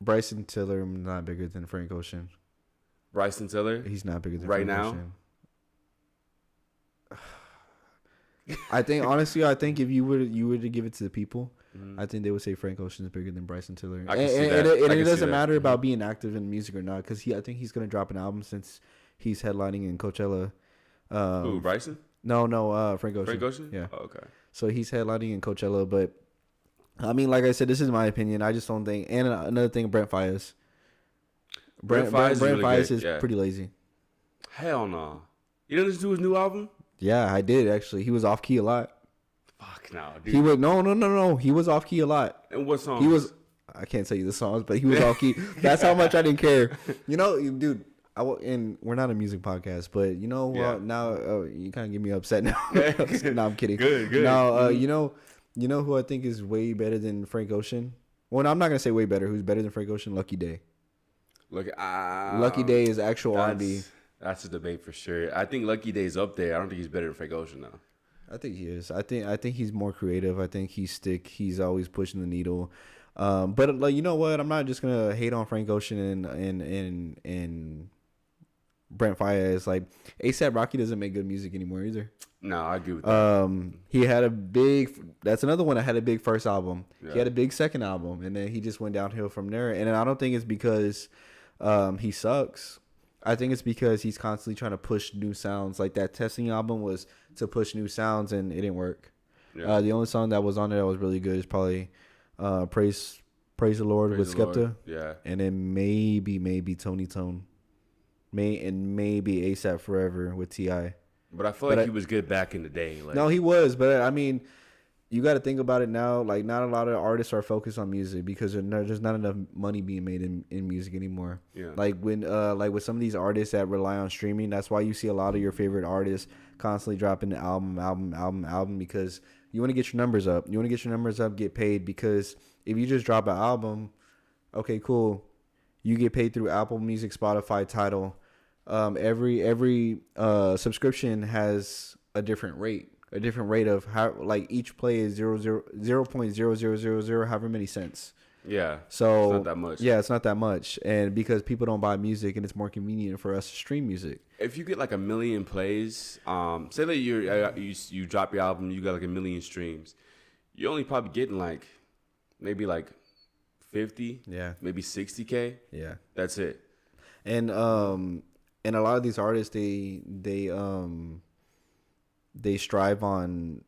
Bryson Tiller not bigger than Frank Ocean. Bryson Tiller. He's not bigger than Right now? I think honestly, I think if you would you were to give it to the people, I think they would say Frank Ocean is bigger than Bryson Tiller. Mm-hmm. I can and see and- that. and it, and it doesn't matter about being active in music or not, because he I think he's gonna drop an album since he's headlining in Coachella. Um, Who? Bryson? No, no, uh, Frank Ocean. Frank Ocean? Yeah. Oh, okay. So he's headlining in Coachella, but I mean, like I said, this is my opinion. I just don't think. And another thing, Brent Faiyaz. Brent, Brent Brent, is Brent really is yeah. pretty lazy. Hell no. You didn't listen to his new album? Yeah, I did actually. He was off key a lot. Fuck no, dude. He was no, no, no, no. He was off key a lot. and what song? He was. I can't tell you the songs, but he was off key. That's how much I didn't care. You know, dude. I and we're not a music podcast, but you know, Yeah. uh, now uh, you kind of get me upset now. no, I'm kidding. Good, good. Now, uh, Mhm. you know, you know who I think is way better than Frank Ocean. Well, no, I'm not gonna say way better. Who's better than Frank Ocean? Lucky Daye. Look, ah, Lucky Daye is actual R&B. That's, that's a debate for sure. I think Lucky Daye's up there. I don't think he's better than Frank Ocean though. I think he is. I think I think he's more creative. I think he's stick. He's always pushing the needle. Um, but like you know what? I'm not just gonna hate on Frank Ocean and and and and Brent Faiyaz. Like ASAP Rocky doesn't make good music anymore either. No, I agree with that. Um, he had a big. That's another one that had a big first album. Yeah. He had a big second album, and then he just went downhill from there. And I don't think it's because um, he sucks. I think it's because he's constantly trying to push new sounds. Like that testing album was to push new sounds, and it didn't work. yeah. Uh, the only song that was on there that was really good is probably uh, "Praise Praise the Lord" Praise with the Lord. Skepta, Yeah. and then maybe maybe Tony Tone, may and maybe ASAP Forever with Ti. But I feel But like I- he was good back in the day. Like, No, he was, but I mean, you got to think about it now. Like, not a lot of artists are focused on music because there's not enough money being made in, in music anymore. Yeah. Like when, uh, like with some of these artists that rely on streaming, that's why you see a lot of your favorite artists constantly dropping the album, album, album, album because you want to get your numbers up. You want to get your numbers up, get paid because if you just drop an album, okay, cool, you get paid through Apple Music, Spotify, Tidal. Um, every every uh, subscription has a different rate, a different rate of how like each play is zero zero zero point zero zero zero zero however many cents. yeah. So It's not that much. Yeah, it's not that much, and because people don't buy music, and it's more convenient for us to stream music. If you get like a million plays, um, say that you uh, you you drop your album, you got like a million streams, you're only probably getting like maybe like fifty, Yeah, maybe sixty k. yeah. That's it. and um and a lot of these artists they they um they strive on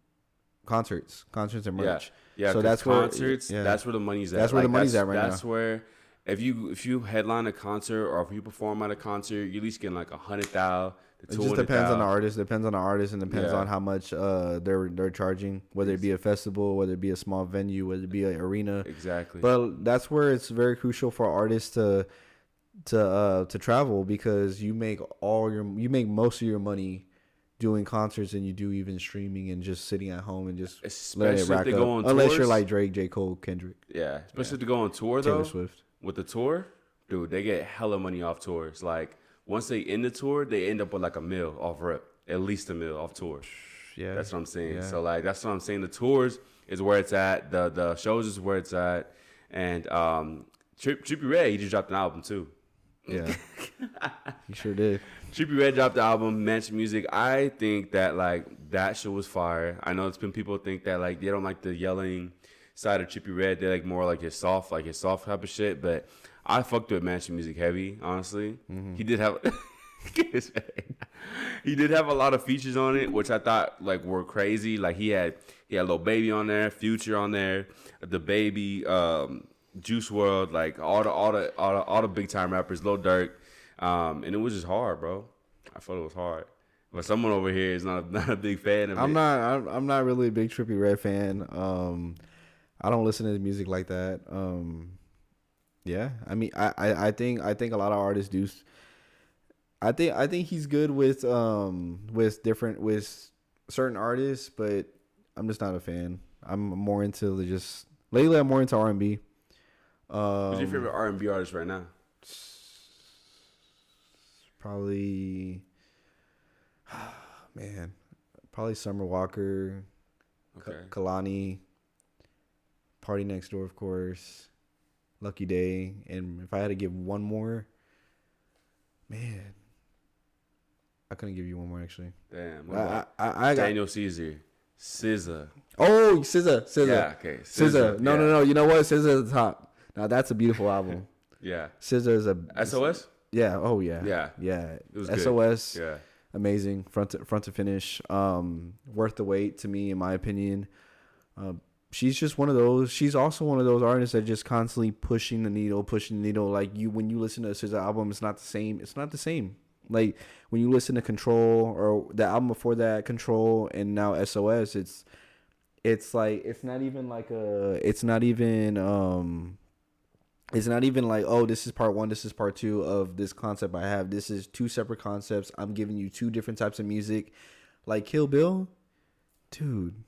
concerts concerts and merch Yeah, So 'cause that's where- concerts. yeah. That's where the money's at. That's where the money's at right now. That's where if you if you headline a concert or if you perform at a concert, you're at least getting like a hundred thousand it just depends on the artist depends on the artist and depends Yeah. on how much uh they're they're charging whether it be a festival whether it be a small venue whether it be an arena Exactly. but that's where it's very crucial for artists to to uh to travel because you make all your you make most of your money doing concerts than you do even streaming and just sitting at home and just Especially it if they up. go on Unless you're tours. like Drake, J. Cole, Kendrick, yeah, especially if they go on tour though. Taylor. Swift. With the tour, dude, they get hella money off tours. Like once they end the tour, they end up with like a mil off rip, at least a mil off tour. Yeah, That's what I'm saying. Yeah. So like that's what I'm saying. The tours is where it's at. The the shows is where it's at. And um, Trip, Trippie Redd, he just dropped an album too. Yeah. you sure did. Trippie Redd dropped the album, Mansion Music. I think that like that shit was fire. I know it's been people think that like they don't like the yelling side of Trippie Redd. They like more like his soft, like his soft type of shit. But I fucked with Mansion Music heavy, honestly. He did have he did have a lot of features on it, which I thought like were crazy. Like he had he had Lil Baby on there, Future on there, DaBaby, um, Juice WRLD, like all the all the all the, all the big time rappers, Lil Durk, um, and it was just hard, bro. I thought it was hard. But someone over here is not not a big fan of I'm it. not. I'm, I'm not really a big Trippie Redd fan. Um, I don't listen to his music like that. Um, yeah, I mean, I, I, I think I think a lot of artists do. I think I think he's good with um with different with certain artists, but I'm just not a fan. I'm more into the just lately. I'm more into R and B. Um, Who's your favorite R and B artist right now? Probably, man, probably Summer Walker. Ka- Okay. Kehlani, Party Next Door, of course, Lucky Daye, and if I had to give one more, man, I couldn't give you one more actually. Damn. I I, I, I got Daniel Caesar, SZA. oh SZA, SZA, Yeah. Okay. SZA. No, yeah. no, no. You know what? SZA at the top. Now that's a beautiful album. Yeah. SZA is a SOS. Yeah. Oh yeah. Yeah. Yeah. It was good. SOS. Yeah. amazing front to, front to finish. Um, worth the wait to me, in my opinion. Uh, she's just one of those. She's also one of those artists that just constantly pushing the needle, pushing the needle. Like you, when you listen to SZA album, it's not the same. It's not the same. Like when you listen to Control or the album before that, Control, and now SOS, it's it's like it's not even like a. It's not even um. It's not even like oh this is part one this is part two of this concept I have this is two separate concepts I'm giving you two different types of music like Kill Bill dude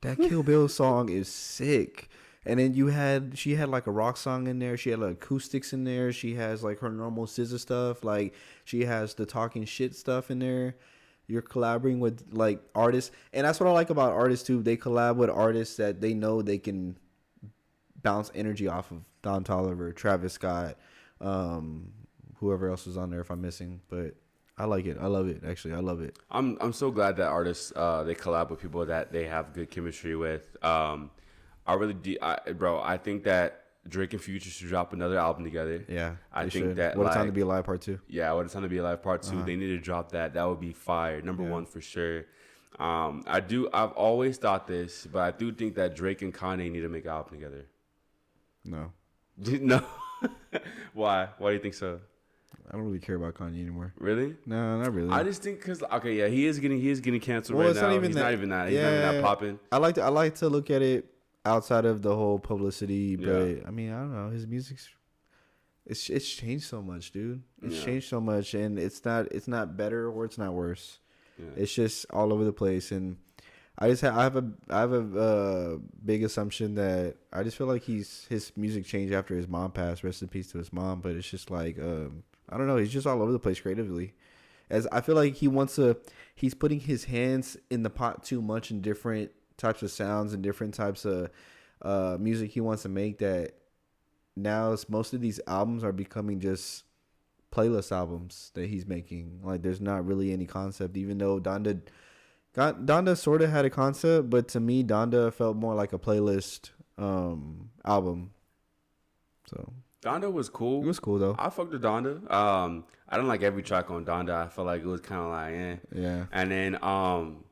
that Kill Bill song is sick. And then you had she had like a rock song in there. She had like acoustics in there. She has like her normal SZA stuff. Like she has the talking shit stuff in there. You're collaborating with like artists, and that's what I like about artists too. They collab with artists that they know they can bounce energy off of. Don Toliver, Travis Scott, um, whoever else was on there. If I'm missing, but I like it. I love it. Actually, I love it. I'm I'm so glad that artists uh, they collab with people that they have good chemistry with. Um, I really, de- I, bro. I think that Drake and Future should drop another album together. Yeah, I think should. that what a time to like- be alive part two. Yeah, what it's time to be alive part 2 Uh-huh. They need to drop that. That would be fire. Number Yeah. one for sure. Um, I do. I've always thought this, but I do think that Drake and Kanye need to make an album together. No, no. Why? Why do you think so? I don't really care about Kanye anymore. Really? No, not really. I just think because okay, yeah, he is getting he is getting canceled Well, right it's now. not even He's that- not even that. He's not even that popping. I like to I like to look at it outside of the whole publicity, but Yeah. I mean I don't know his music's it's it's changed so much, dude. It's Yeah. changed so much, and it's not it's not better or it's not worse. Yeah. It's just all over the place, and I just have I have a I have a uh, big assumption that I just feel like he's his music changed after his mom passed. Rest in peace to his mom, but it's just like um, I don't know. He's just all over the place creatively. As I feel like he wants to, he's putting his hands in the pot too much in different types of sounds and different types of uh, music he wants to make. That now most of these albums are becoming just playlist albums that he's making. Like there's not really any concept, even though Donda Donda sort of had a concept, but to me Donda felt more like a playlist um album. So Donda was cool. it was cool though. I fucked with Donda. Um, I don't like every track on Donda. I felt like it was kind of like, eh. Yeah. And then um,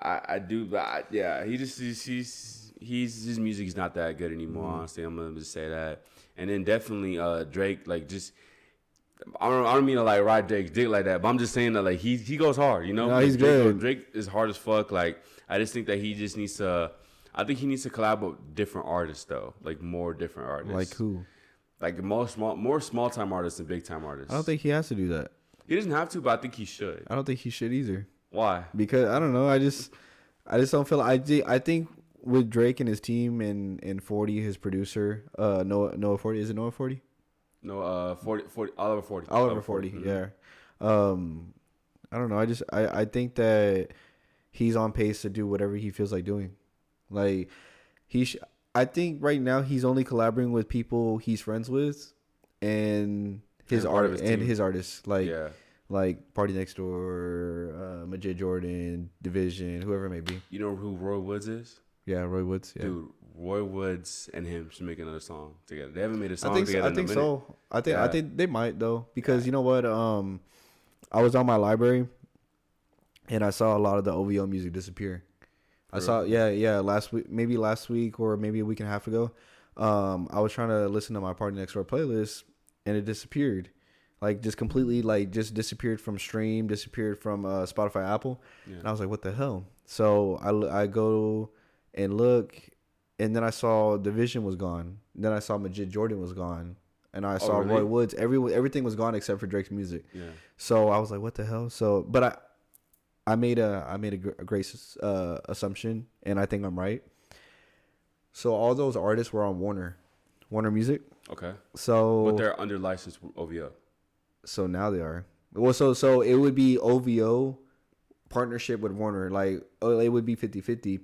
I I do, but I, yeah, he just he's, he's he's his music's not that good anymore. Mm-hmm. Honestly, I'm gonna just say that. And then definitely uh Drake, like just. I don't, I don't mean to like ride Drake's dick like that, but I'm just saying that like he he goes hard, you know. No, he's Drake, good. Drake is hard as fuck. Like I just think that he just needs to. I think he needs to collab with different artists though, like more different artists. Like who? Like more small, more small time artists than big time artists. I don't think he has to do that. he doesn't have to, but I think he should. I don't think he should either. Why? Because I don't know. I just I just don't feel I I think with Drake and his team and and 40 his producer, uh Noah Noah 40 is it Noah 40? No, uh, 40, 40 Oliver forty. Oliver 40, mhm. yeah. Um I don't know. I just I I think that he's on pace to do whatever he feels like doing. Like he sh- I think right now he's only collaborating with people he's friends with and his And part of art and team. his artists like yeah. like Party Next Door, uh, Majid Jordan, Division, whoever it may be. You know who Roy Woods is? Yeah, Roy Woods. Yeah. Dude, Roy Woods and him should make another song together. They haven't made a song I think so, together I in think so. I think I think they might though because you know what? Um, I was on my library, and I saw a lot of the OVO music disappear. I saw real? yeah yeah last week maybe last week or maybe a week and a half ago. Um, I was trying to listen to my Party Next Door playlist, and it disappeared. Like just completely like just disappeared from stream, disappeared from uh, Spotify, Apple. Yeah. And I was like, what the hell? So I, I go and look, and then I saw Division was gone. Then I saw Majid Jordan was gone. And I saw Oh, really? Roy Woods. Every, everything was gone except for Drake's music. Yeah. So I was like, what the hell? So, but I, I made a, I made a, gr- a great uh, assumption, and I think I'm right. So all those artists were on Warner, Warner Music. Okay. So But they're under license with OVO. so now they are. Well, so so it would be OVO partnership with Warner. Like oh, it would be 50-50.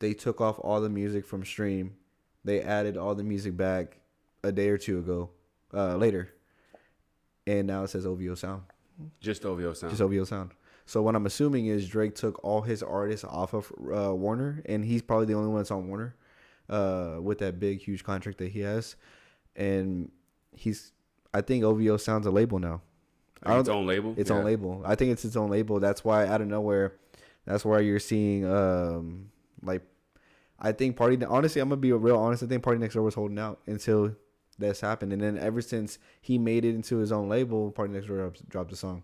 They took off all the music from stream. They added all the music back a day or two ago, uh, later, and now it says OVO Sound, Just OVO sound. just OVO Sound. So what I'm assuming is Drake took all his artists off of uh, Warner, and he's probably the only one that's on Warner, uh, with that big huge contract that he has, and he's. I think OVO Sound's a label now. Its own label. its Yeah. own label. I think it's its own label. That's why out of nowhere, that's why you're seeing um like, I think party. Honestly, I'm gonna be real honest. I think Party Next Door was holding out until this happened, and then ever since he made it into his own label, Party Next Door dropped, a song.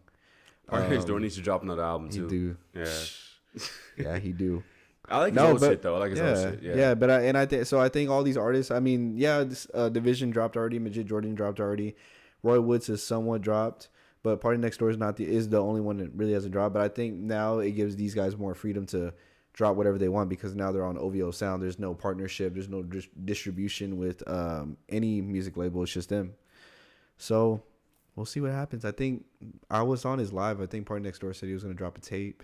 Party Next Um, Door needs to drop another album He too. do, Yeah, yeah, he do. I like his No, old but- shit though. I like his yeah, old shit. yeah, Yeah, But I, and I think so. I think all these artists. I mean, yeah, this, uh, Division dropped already. Majid Jordan dropped already. Roy Woods is somewhat dropped, but Party Next Door is not the is the only one that really hasn't dropped. But I think now it gives these guys more freedom to drop whatever they want because now they're on OVO Sound. There's no partnership. There's no dis- distribution with um, any music label. It's just them. So we'll see what happens. I think I was on his live. I think Party Next Door said he was going to drop a tape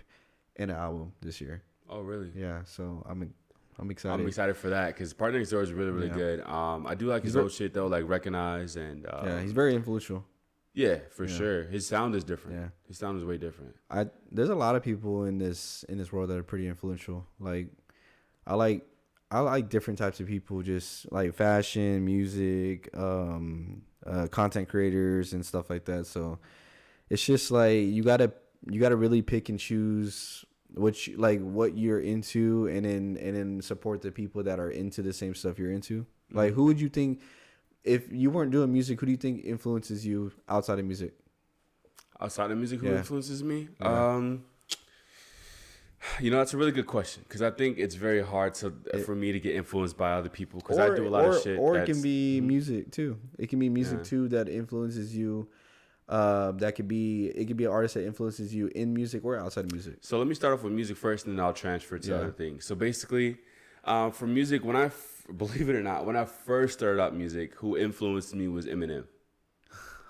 and an album this year. Oh really? Yeah, so I'm I'm excited. I'm excited for that because Party Next Door is really really Yeah. good. Um, I do like his He's ver- old shit though, like Recognize and uh, yeah, he's very influential. Yeah for Yeah. sure. His sound is different. Yeah. His sound is way different. I there's a lot of people in this in this world that are pretty influential. Like I like I like different types of people, just like fashion, music, um, uh, content creators and stuff like that. So it's just like you gotta you gotta really pick and choose what you, like what you're into, and then and then support the people that are into the same stuff you're into. Like who would you think if you weren't doing music? Who do you think influences you outside of music? Outside of music, who Yeah. influences me? Yeah. Um, you know, that's a really good question because I think it's very hard to for me to get influenced by other people because I do a lot or, of shit. Or it can be music too. It can be music Yeah. too that influences you. Uh, that could be it could be an artist that influences you in music or outside of music. So let me start off with music first, and then I'll transfer to Yeah. other things. So basically, um, for music, when I believe it or not, when I first started out music, who influenced me was Eminem.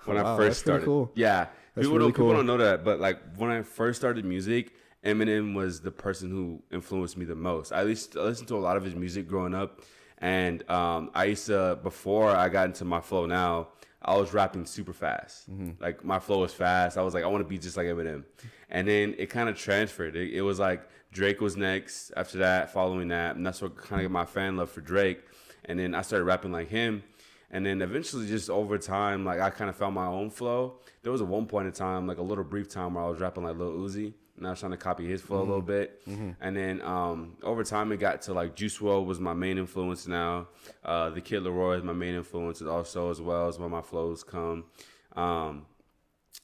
When I Wow, first that's pretty started, cool. yeah, That's people really don't people don't know that, but like when I first started music, Eminem was the person who influenced me the most. I least I listened to a lot of his music growing up, and um, I used to before I got into my flow now. I was rapping super fast. Mm-hmm. Like my flow was fast. I was like, I want to be just like Eminem. And then it kind of transferred. It, it was like Drake was next after that, following that. And that's what kind of got my fan love for Drake. And then I started rapping like him. And then eventually, just over time, like I kind of found my own flow. There was a one point in time, like a little brief time, where I was rapping like Lil Uzi, and I was trying to copy his flow a little bit. And then um, over time, it got to like Juice WRLD was my main influence now. Uh, the Kid LAROI is my main influence also as well as where my flows come. Um,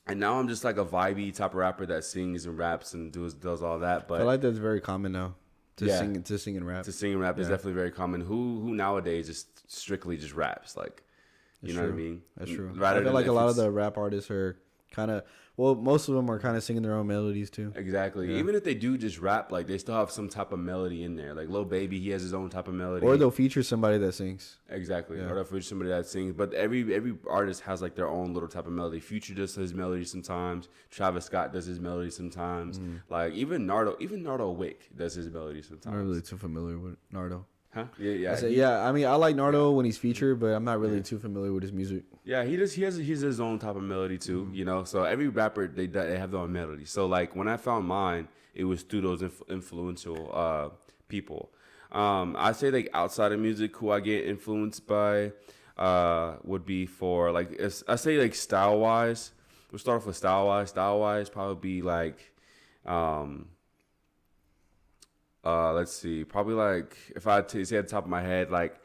and now I'm just like a vibey type of rapper that sings and raps and does does all that. I But feel like that's very common now to Yeah. sing to sing and rap. to sing and rap is definitely very common. Who who nowadays just strictly just raps like, you That's know what I mean? That's true. Rather I feel like a lot of the rap artists are kind of well, most of them are kind of singing their own melodies too. Exactly. Yeah. Even if they do just rap, like they still have some type of melody in there. Like Lil Baby, he has his own type of melody. Or they'll feature somebody that sings. exactly. Yeah. Or if it's somebody that sings. But every every artist has like their own little type of melody. Future does his melody sometimes. Travis Scott does his melody sometimes. Mm. Like even Nardo, even Nardo Wick does his melody sometimes. I'm not really too familiar with Nardo. Huh? Yeah, yeah. I said, he- yeah, I mean, I like Nardo when he's featured, but I'm not really too familiar with his music. Yeah, he just He has he's his own type of melody too. Mm-hmm. You know, so every rapper they they have their own melody. So like when I found mine, it was through those inf- influential uh, people. Um, I say like outside of music, who I get influenced by uh, would be for like it's, I say like style wise. We'll start off with style wise. Style wise, probably be like. Um, uh, let's see, probably like if I had to say at the top of my head, like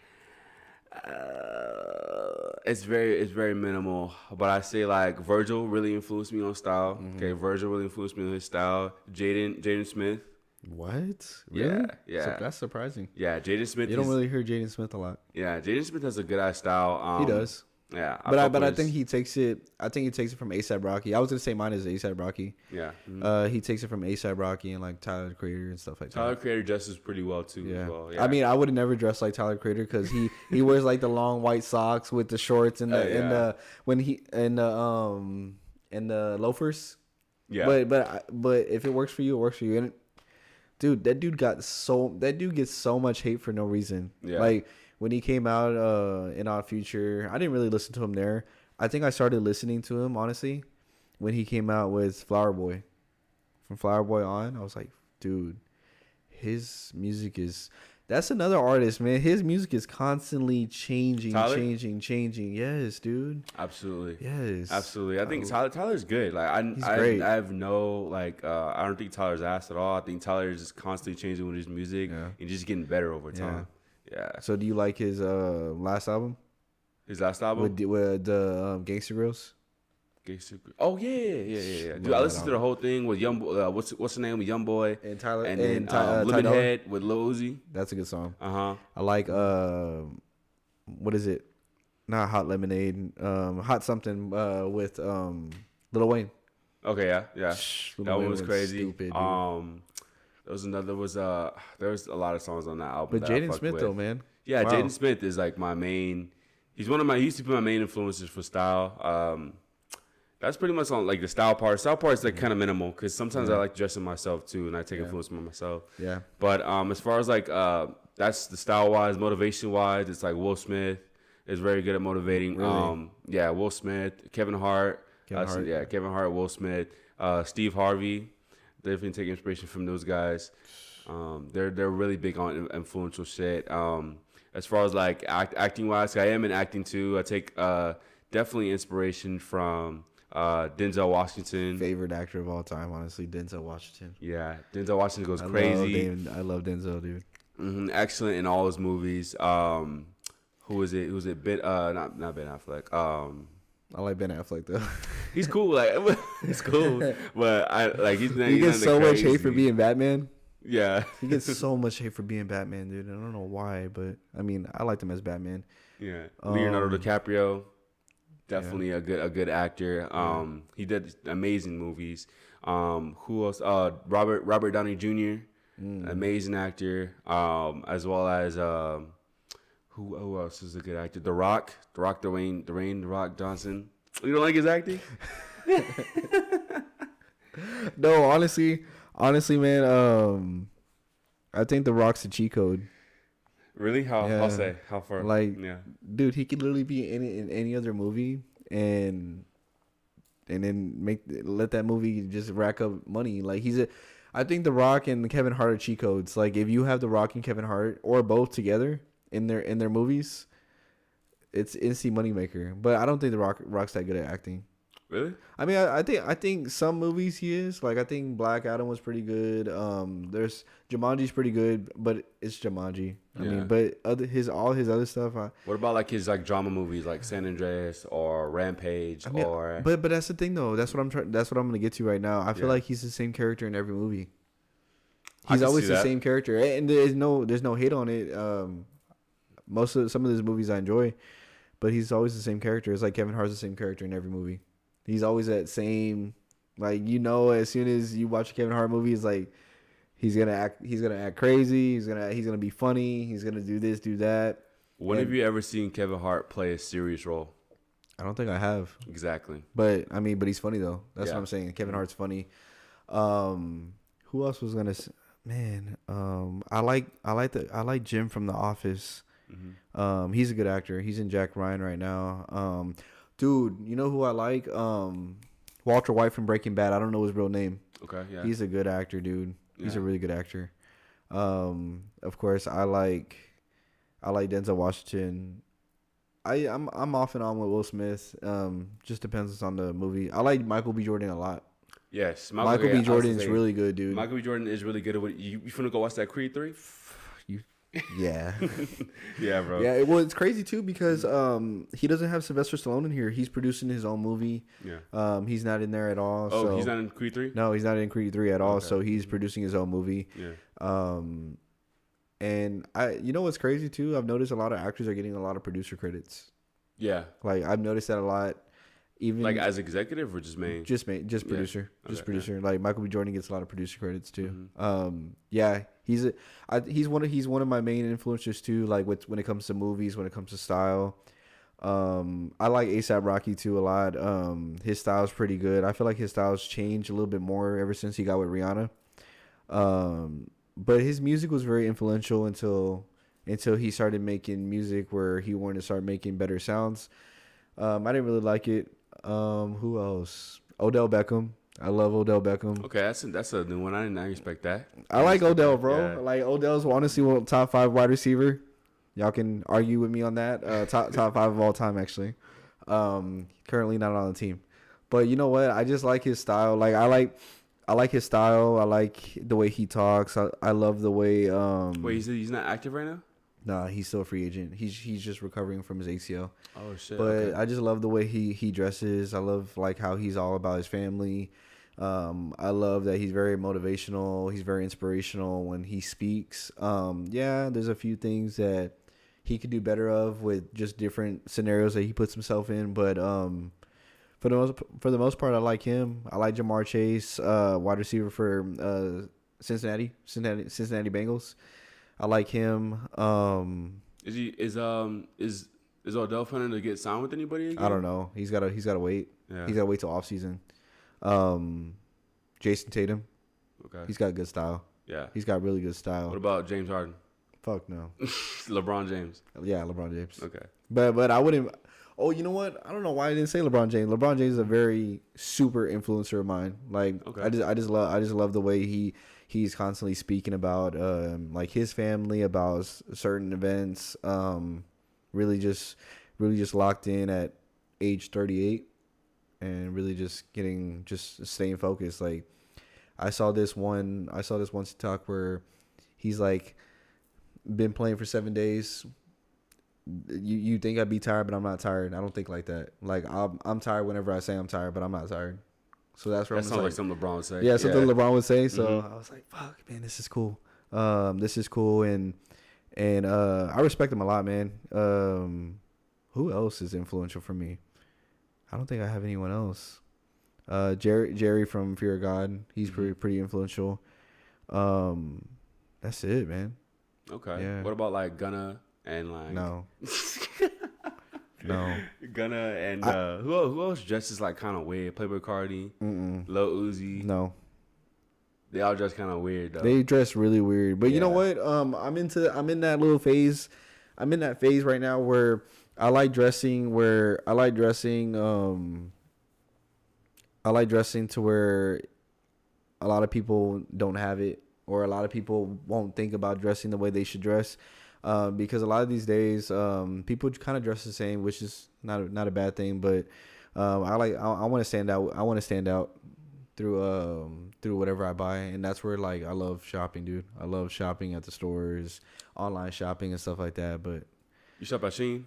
uh, it's very it's very minimal, but I say like Virgil really influenced me on style. Mm-hmm. Okay, Virgil really influenced me on his style. Jaden Jaden Smith, What? Yeah, yeah. So- that's surprising. yeah, Jaden Smith. You don't is- really hear Jaden Smith a lot. yeah, Jaden Smith has a good ass style. Um, he does. Yeah, But I, but I think he takes it. I think he takes it from ASAP Rocky. I was gonna say mine is ASAP Rocky. yeah. mhm. Uh, he takes it from ASAP Rocky and like Tyler the Creator and stuff like that. Tyler Creator dresses pretty well too. yeah. as well. yeah. I mean, I would have never dressed like Tyler Creator because he he wears like the long white socks with the shorts and the Uh, and the when he and the um and the loafers. yeah, But but but if it works for you, it works for you. And dude, that dude got so that dude gets so much hate for no reason. Yeah. Like when he came out uh in Odd Future, I didn't really listen to him there. I think I started listening to him honestly when he came out with Flower Boy. From Flower Boy on, I was like, dude, his music is That's another artist, man. His music is constantly changing, Tyler? changing, changing. Yes, dude. Absolutely. Yes. Absolutely. I think Oh. Tyler Tyler's good. Like I He's I, great. I have no like uh, I don't think Tyler's ass at all. I think Tyler is just constantly changing with his music Yeah. and just getting better over time. Yeah. So, do you like his uh last album His last album. with the, with the um, Gangsta Grillz? Gangsta Oh yeah, yeah, yeah, yeah. yeah. Dude, Love I listened to the whole thing with Young. Uh, what's what's the name of Young Boy? And Tyler And, and, then Ty, uh, um, Ty Lemon Head with Lil Uzi. That's a good song. Uh huh. I like uh, what is it? Not hot lemonade. Um, hot something. Uh, with um, Lil Wayne. Okay, yeah, yeah. Shh, Lil That one Wayne was crazy. Stupid, um, there was another. There was uh, there was a lot of songs on that album. but that Jaden Smith with. though, man. Yeah, Wow. Jaden Smith is like my main. He's one of my. He used to be my main influences for style. Um, that's pretty much on like the style part. Style part is like kind of minimal because sometimes I like dressing myself too, and I take Yeah. influence from myself. Yeah. But um, as far as like uh, that's the style wise, motivation wise, it's like Will Smith is very good at motivating. Really? Um, yeah, Will Smith, Kevin Hart, Kevin uh, Hart. yeah, Kevin Hart, Will Smith, uh, Steve Harvey. Definitely take inspiration from those guys. Um, they're they're really big on influential shit. Um, as far as like act, acting wise, I am in acting too. I take uh, definitely inspiration from uh, Denzel Washington. Favorite actor of all time, honestly, Denzel Washington. Yeah, Denzel Washington goes I crazy. Love I love Denzel, dude. hmm excellent in all his movies. Um, who was it? Who is it? Ben, uh, not not Ben Affleck. Um, I like Ben Affleck though. he's cool. Like he's cool, but I like he's. he he's gets nothing so much hate for being Batman. Yeah, He gets so much hate for being Batman, dude. I don't know why, but I mean, I liked him as Batman. yeah. Leonardo Um, DiCaprio, definitely a good a good actor. Um, he did amazing movies. Um, who else? Uh, Robert Robert Downey Jr. Mm. Amazing actor. Um, as well as um, who who else is a good actor? The Rock, The Rock, Dwayne Dwayne The Rock Johnson. You don't like his acting? No, honestly, honestly, man, um, I think The Rock's a cheat code, Really? How? Yeah. I'll say how far? Like- yeah. dude. He could literally be in in any other movie and and then make let that movie just rack up money. Like he's a, I think The Rock and Kevin Hart are cheat codes. Like if you have The Rock and Kevin Hart or both together in their in their movies, it's instant moneymaker. But I don't think The Rock Rock's that good at acting. Really? I mean, I, I think I think some movies he is like I think Black Adam was pretty good. Um, there's Jumanji's pretty good, but it's Jumanji. I Yeah. mean, but other his all his other stuff. I, What about like his like drama movies like San Andreas or Rampage I mean, or? but but that's the thing though. That's what I'm trying. That's what I'm gonna get to right now. I feel Yeah. like he's the same character in every movie. He's always the that. same character, and there's no there's no hate on it. Um, most of some of his movies I enjoy, but he's always the same character. It's like Kevin Hart's the same character in every movie. He's always that same, like you know, as soon as you watch a Kevin Hart movie, it's like he's gonna act. He's gonna act crazy. He's gonna he's gonna be funny. He's gonna do this, do that. when and- have you ever seen Kevin Hart play a serious role? I don't think I have. Exactly. But I mean, but he's funny though. That's Yeah. what I'm saying. Kevin Hart's funny. Um, who else was gonna? Man, um, I like I like the I like Jim from The Office. Hmm Um, he's a good actor. He's in Jack Ryan right now. Um, dude, you know who I like? Um, Walter White from Breaking Bad. I don't know his real name. Okay. Yeah. He's a good actor, dude. He's a really good actor. Um, of course, I like I like Denzel Washington. I I'm I'm off and on with Will Smith. Um, just depends on the movie. I like Michael B. Jordan a lot. yes. Michael, yeah, I B. Jordan is really good, dude. Michael B. Jordan is really good at what you. You finna go watch that Creed three? Yeah, Yeah, bro. yeah. Well, it's crazy too because um he doesn't have Sylvester Stallone in here. He's producing his own movie. Yeah. Um, he's not in there at all. Oh, so. he's not in Creed three. No, he's not in Creed three at all. Okay. So he's producing his own movie. Yeah. Um, and I, you know what's crazy too? I've noticed a lot of actors are getting a lot of producer credits. Yeah. Like I've noticed that a lot. Even Like as executive or just main? just ma- just Yeah. producer, just Okay, yeah. producer. Like Michael B. Jordan gets a lot of producer credits too. Mhm. Um, yeah, he's a, I, he's one of he's one of my main influencers too. Like with when it comes to movies, when it comes to style. Um, I like ASAP Rocky too a lot. Um, his style's pretty good. I feel like his style's changed a little bit more ever since he got with Rihanna. Um, but his music was very influential until until he started making music where he wanted to start making better sounds. Um, I didn't really like it. Um, who else? Odell Beckham. I love Odell Beckham. Okay, that's a, that's a new one. I didn't, I expect that. I like Odell, bro. Yeah. Like Odell's honestly one top five wide receiver. Y'all can argue with me on that. Uh, top top five of all time, actually. Um, currently not on the team, but you know what? I just like his style. Like I like, I like his style. I like the way he talks. I, I love the way. Um, Wait, he's he's not active right now. Nah, he's still a free agent. He's he's just recovering from his ACL. Oh shit. but okay. I just love the way he he dresses. I love like how he's all about his family. Um, I love that he's very motivational. He's very inspirational when he speaks. Um, yeah, there's a few things that he could do better of with just different scenarios that he puts himself in. But um, for the most for the most part, I like him. I like Ja'Marr Chase, uh, wide receiver for uh, Cincinnati, Cincinnati, Cincinnati Bengals. I like him. Um, is he is um is is Odell planning to get signed with anybody again? I don't know. He's got to he's got to wait. Yeah. He's got to wait till off season. Um, Jayson Tatum, okay. he's got good style. yeah. He's got really good style. What about James Harden? Fuck no. LeBron James. Yeah, LeBron James. Okay. But but I wouldn't. Oh, you know what? I don't know why I didn't say LeBron James. LeBron James is a very super influencer of mine. Like Okay. I just I just love I just love the way he he's constantly speaking about um like his family about certain events. Um, really just really just locked in at age 38 and really just getting just staying focused. Like i saw this one i saw this one talk where he's like been playing for seven days. You you think i'd be tired but i'm not tired. I don't think like that. Like i'm, I'm tired whenever i say i'm tired but i'm not tired so that's where That i'm sounds like, just like, something LeBron would say. yeah something lebron would say so Mhm. i was like fuck man this is cool um this is cool and and uh i respect him a lot man um who else is influential for me i don't think i have anyone else uh jerry jerry from fear of god he's Mhm. pretty pretty influential um that's it man Okay. Yeah. What about like Gunna and like no no Gunna and I- uh, who else, who else dresses like kind of weird? Playboi Carti, Mm-mm. Lil Uzi. no They all dress kind of weird though. They dress really weird, but you know what? Um, I'm into. I'm in that little phase. I'm in that phase right now where I like dressing. Where I like dressing. Um, I like dressing to where a lot of people don't have it, or a lot of people won't think about dressing the way they should dress. Um, because a lot of these days, um, people kind of dress the same, which is not a, not a bad thing. But um, I like. I, I want to stand out. I want to stand out through um through whatever I buy, and that's where like I love shopping, dude. I love shopping at the stores, online shopping and stuff like that. But you shop at Shein?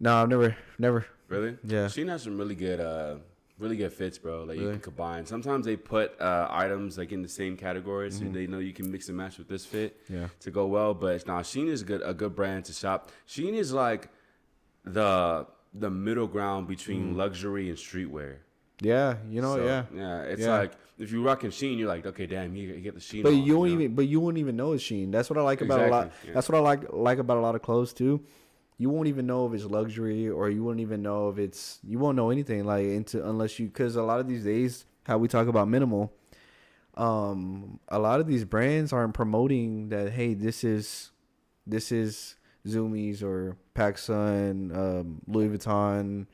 no, I've never, never. Really? Yeah. Shein has some really good, uh, really good fits, bro. Like you can combine. Sometimes they put uh, items like in the same category, so Mhm. they know you can mix and match with this fit Yeah, to go well. But now Shein is good, a good brand to shop. Shein is like the the middle ground between Mm. luxury and streetwear. yeah, you know, So, yeah. yeah. It's Yeah. like if you rocking Shein, you're like, okay, damn, you, you get the Shein. But on, you won't know? even, but you won't even know it's Shein. That's what I like about a lot. Yeah. That's what I like like about a lot of clothes too. You won't even know if it's luxury, or you won't even know if it's. You won't know anything like into unless you, because a lot of these days, how we talk about minimal, um, a lot of these brands aren't promoting that. Hey, this is, this is Zumiez or PacSun, um, Louis Vuitton.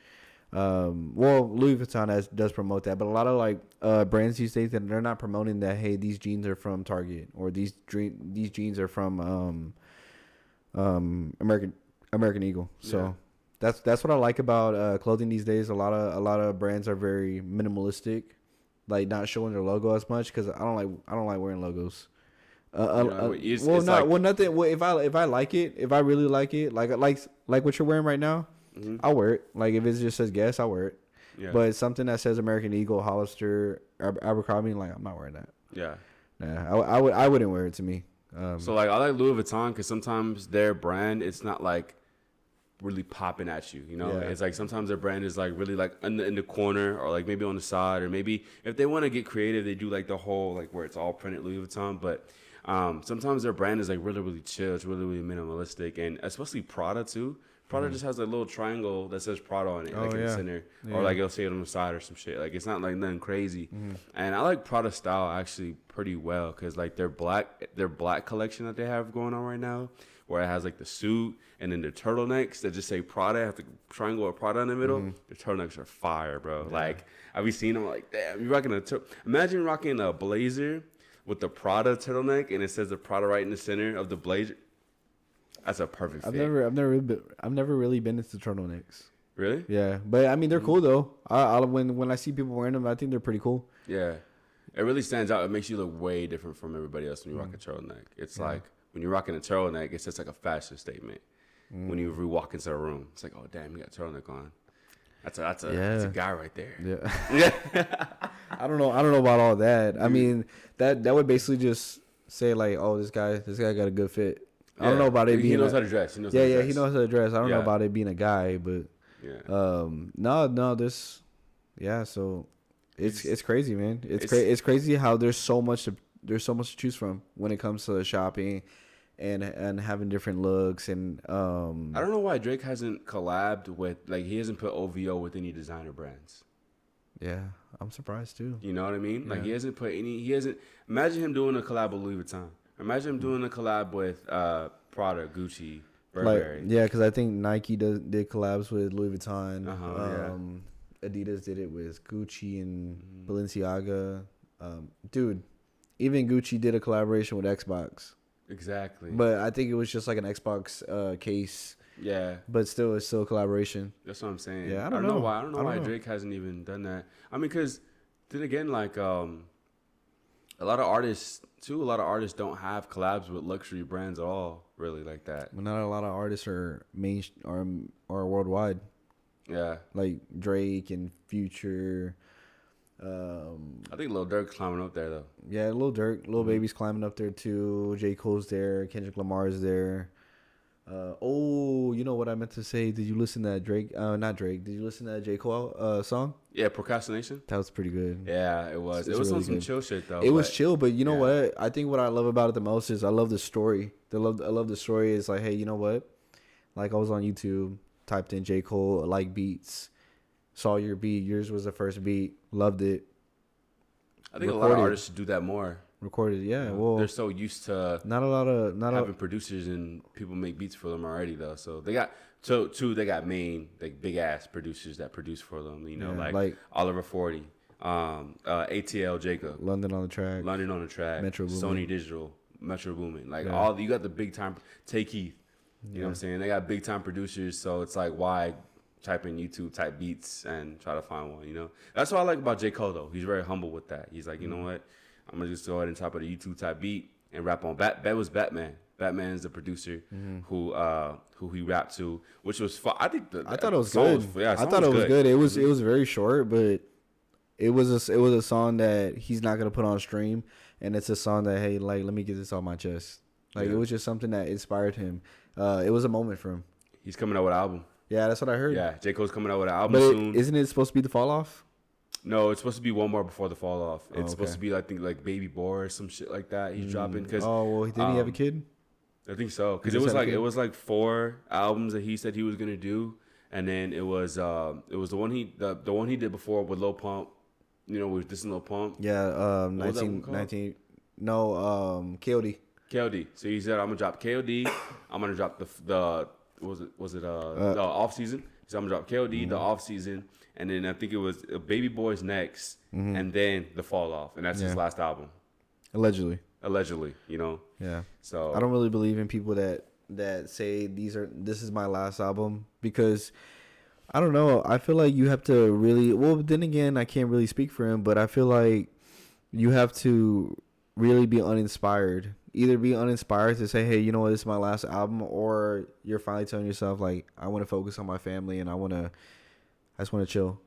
Um, well, Louis Vuitton has, does promote that, but a lot of like uh, brands these days that they're not promoting that. Hey, these jeans are from Target or these dream these jeans are from um, um, American American Eagle. So Yeah. that's that's what I like about uh, clothing these days. A lot of a lot of brands are very minimalistic, like not showing their logo as much because I don't like I don't like wearing logos. Uh, uh, You know, uh, it's- well, it's not like- well, nothing. Well, if I if I like it, if I really like it, like like like what you're wearing right now, Mhm. I'll wear it. Like if it just says Guess, I'll wear it. Yeah. But something that says American Eagle, Hollister, Aber- Abercrombie, like I'm not wearing that. yeah. Nah, I, I would I wouldn't wear it to me. Um, So like I like Louis Vuitton because sometimes their brand it's not like really popping at you. You know, Yeah. it's like sometimes their brand is like really like in the, in the corner or like maybe on the side or maybe if they want to get creative they do like the whole like where it's all printed Louis Vuitton. But um, sometimes their brand is like really really chill. It's really really minimalistic and especially Prada too. Prada just has a little triangle that says Prada on it, Oh, like in the center, Yeah. or like it'll say it on the side or some shit. Like it's not like nothing crazy. Mm-hmm. And I like Prada style actually pretty well because like their black their black collection that they have going on right now, where it has like the suit and then the turtlenecks that just say Prada, have the triangle of Prada in the middle. Mm-hmm. The turtlenecks are fire, bro. Like I've been seeing them like, damn, you rocking a tur- imagine rocking a blazer with the Prada turtleneck and it says the Prada right in the center of the blazer. That's a perfect I've fit. never, I've never, been, I've never really been into turtlenecks. really? Yeah, but I mean Mm. they're cool though. I, I when when I see people wearing them, I think they're pretty cool. Yeah. It really stands out. It makes you look way different from everybody else when you rock a turtleneck. It's like when you're rocking a turtleneck, it's just like a fashion statement. When you walk into a room, it's like, oh damn, you got a turtleneck on. That's a that's a, that's a guy right there. Yeah. I don't know. I don't know about all that. I mean, that that would basically just say like, oh, this guy, this guy got a good fit. I don't know about it He being. knows a- how to dress. He knows yeah, how to yeah, dress. he knows how to dress. I don't know about it being a guy, but Yeah. um, no, no, this, yeah. So it's He's- it's crazy, man. It's It's- cra- it's crazy how there's so much to there's so much to choose from when it comes to shopping, and and having different looks and um. I don't know why Drake hasn't collabed with like he hasn't put OVO with any designer brands. Yeah, I'm surprised too. You know what I mean? Like he hasn't put any. He hasn't. Imagine him doing a collab with Louis Vuitton. Imagine him doing a collab with uh, Prada, Gucci, Burberry. Like yeah, because I think Nike does did collabs with Louis Vuitton. Uh-huh, yeah. um, Adidas did it with Gucci and Mm-hmm. Balenciaga. Um, dude, even Gucci did a collaboration with Xbox, Exactly. but I think it was just like an Xbox uh, case. yeah, But still, it's still a collaboration. that's what I'm saying. Yeah, I I don't don't, know. know. why. I don't know I don't why know. Drake hasn't even done that. I mean, because then again, like um, a lot of artists too. A lot of artists don't have collabs with luxury brands at all. Really, like that. Not a lot of artists are main are are worldwide, Yeah, like Drake and Future. Um, I think Lil Durk's climbing up there though. Yeah, Lil Durk, Lil Mhm. Baby's climbing up there too. J Cole's there. Kendrick Lamar's there. Uh, oh, you know what I meant to say? Did you listen to that Drake? Uh, not Drake. Did you listen to that J Cole uh song? Yeah, procrastination. That was pretty good. Yeah, it was. It's it was on some good. chill shit though. it was chill, but you know yeah. what? I think what I love about it the most is I love the story. The love, I love the story. Is like, hey, you know what? Like I was on YouTube, typed in J Cole like beats, saw your beat. Yours was the first beat. Loved it. I think a lot of recorded. artists should do that more. Recorded. Yeah. Well, they're so used to not a lot of not a, having producers and people make beats for them already though. So they got so two they got main like big ass producers that produce for them. You know, Yeah, like, like- Oliver Forty, um, uh, ATL Jacob, London on the track. London on the track, Metro Sony Boomin. Digital, Metro Boomin. Like Yeah. all you got the big time. Tay Keith. You know what I'm saying? They got big time producers, so it's like why type in YouTube type beats and try to find one. You know, that's what I like about J Cole though. He's very humble with that. He's like, you Mm-hmm. know what? I'm gonna just go ahead and type of the YouTube type beat and rap on. Bat that was Batman. Batman is the producer who uh who he rapped to, which was fun. I think the, Mm-hmm. I thought it was good. yeah, I thought it was good. It was Mhm. it was very short, but it was a it was a song that he's not gonna put on stream, and it's a song that hey, like let me get this off my chest. Like Yeah. it was just something that inspired him. Uh, it was a moment for him. He's coming out with an album. Yeah, that's what I heard. Yeah, J Cole's coming out with an album but soon. isn't it supposed to be the fall off? no, it's supposed to be one more before the fall off. It's Oh, supposed to be I think like Baby Boy or some shit like that. He's dropping because oh well, didn't he have a um, kid? I think so because it was like it was like four albums that he said he was gonna do, and then it was um it was the one he the, the one he did before with Lil Pump, you know, with this and Lil Pump, Yeah, um, What was that 19, 19 No, um, KOD. KOD. So he said I'm gonna drop KOD, I'm gonna drop the the was it was it uh, the off season. So I'm gonna drop KOD Mm-hmm. the off season, and then I think it was uh, Baby Boy's next, and then the fall off, and that's his Mm-hmm. Last album Allegedly. allegedly, you know. Yeah. So I don't really believe in people that that say these are this is my last album because I don't know. I feel like you have to really well. Then again, I can't really speak for him, but I feel like you have to really be uninspired. Either be uninspired to say, "Hey, you know what? This is my last album," or you're finally telling yourself, "Like, I want to focus on my family and I want to, I just want to chill,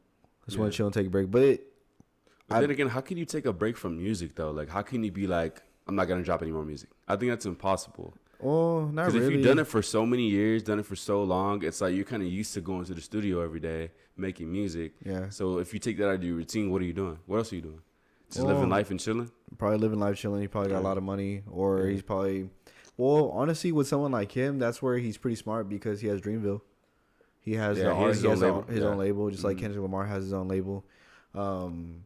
I just want to chill and take a break." But it, But I- then again, how can you take a break from music though? Like, how can you be like, I'm not gonna drop any more music? I think that's impossible. oh, not Because really. if you've done it for so many years, done it for so long, it's like you're kind of used to going to the studio every day making music. yeah, So if you take that out of your routine, what are you doing? What else are you doing? Just living life and chilling. probably living life chilling. He probably got a lot of money, or Yeah. he's probably. Well, honestly, with someone like him, that's where he's pretty smart because he has Dreamville. He has Yeah, the he has his own has label. his own label, just like Mhm. Kendrick Lamar has his own label. Um,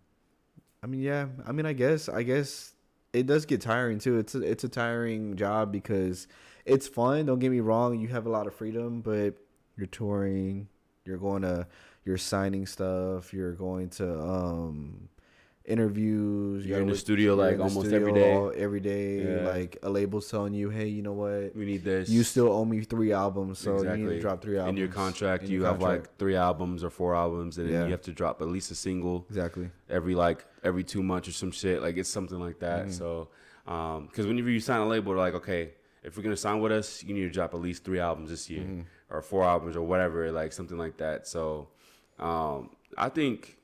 I mean, yeah. I mean, I guess, I guess it does get tiring too. It's a, it's a tiring job because it's fun. Don't get me wrong. You have a lot of freedom, but you're touring. You're going to, you're signing stuff. You're going to um interviews. You're in the with- studio, like, the almost studio every day. all- every day. Yeah. Like a label's telling you, hey, you know what? We need this. You still owe me three albums, so exactly. you need to drop three albums in your contract. In you your have contract. like three albums or four albums, and then Yeah. you have to drop at least a single exactly. every like every two months or some shit. Like it's something like that. Mhm. So, because whenever you sign a label, they're like, okay, if we're gonna sign with us, you need to drop at least three albums this year Mhm. or four albums or whatever, like something like that. So, um, I think,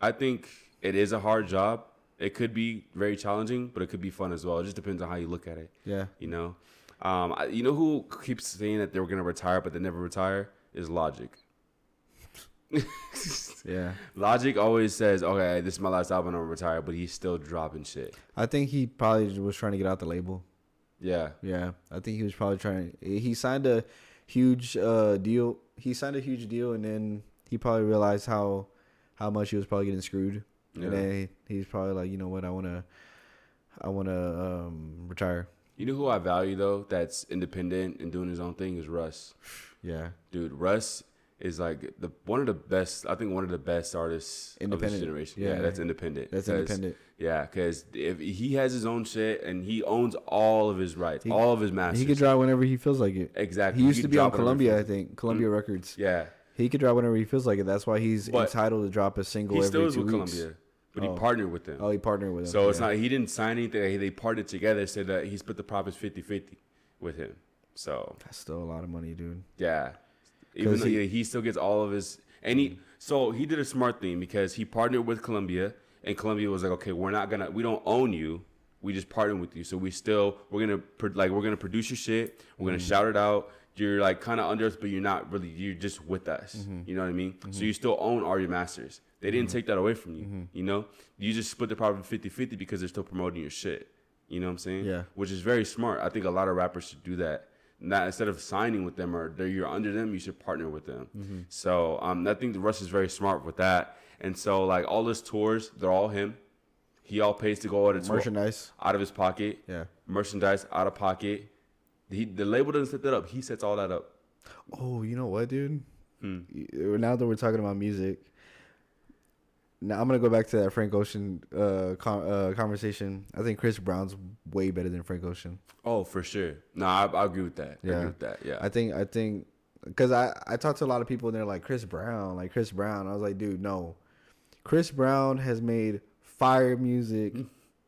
I think it is a hard job. It could be very challenging, but it could be fun as well. It just depends on how you look at it. Yeah. You know, um, I, you know who keeps saying that they were gonna retire, but they never retire is Logic. Yeah. Logic always says, "Okay, this is my last album. I'm gonna retire," but he's still dropping shit. I think he probably was trying to get out the label. Yeah, Yeah. I think he was probably trying. He signed a huge uh, deal. He signed a huge deal, and then he probably realized how how much he was probably getting screwed. Yeah. And then he's probably like, you know what, I wanna, I wanna um, retire. You know who I value though? That's independent and doing his own thing is Russ. Yeah. Dude, Russ is like the one of the best. I think one of the best artists of this generation. Yeah. Yeah, that's independent. That's independent. Yeah, because if he has his own shit and he owns all of his rights, He- all of his masters. He could drop whenever he feels like it. exactly. He used to be on Columbia, I he think. Columbia Records. Yeah, He could drop whenever he feels like it. That's why he's But entitled to drop a single he every still is two with weeks. Columbia, but Oh. he partnered with them. Oh, he partnered with him. So it's yeah. not he didn't sign anything. They partnered together, Said that he split the profits 50-50 with him. So That's still a lot of money, dude. yeah, even 'Cause though he- he, he still gets all of his and he so he did a smart thing because he partnered with Columbia and Columbia was like, okay, we're not gonna we don't own you. We just partnered with you, so we still we're gonna pro- like we're gonna produce your shit. We're gonna mm-hmm. shout it out. You're like kind of under us, but you're not really. You're just with us. You know what I mean? So you still own all your masters. They didn't take that away from you. You know, you just split the profit 50-50 because they're still promoting your shit. You know what I'm saying? Yeah. Which is very smart. I think a lot of rappers should do that. Not instead of signing with them or they're, you're under them, you should partner with them. Mm-hmm. So um, I think the Russ is very smart with that. And so like all his tours, they're all him. He all pays to go out of tour Merchandise. out of his pocket. Yeah. Merchandise out of pocket. He, the label doesn't set that up. He sets all that up. Oh, you know what, dude? Hmm. Now that we're talking about music, now I'm gonna go back to that Frank Ocean uh, con- uh, conversation. I think Chris Brown's way better than Frank Ocean. Oh, for sure. No, I, I agree with that. I Yeah. agree with that. Yeah. I think I think because I I talked to a lot of people and they're like Chris Brown, like Chris Brown. I was like, dude, no. Chris Brown has made fire music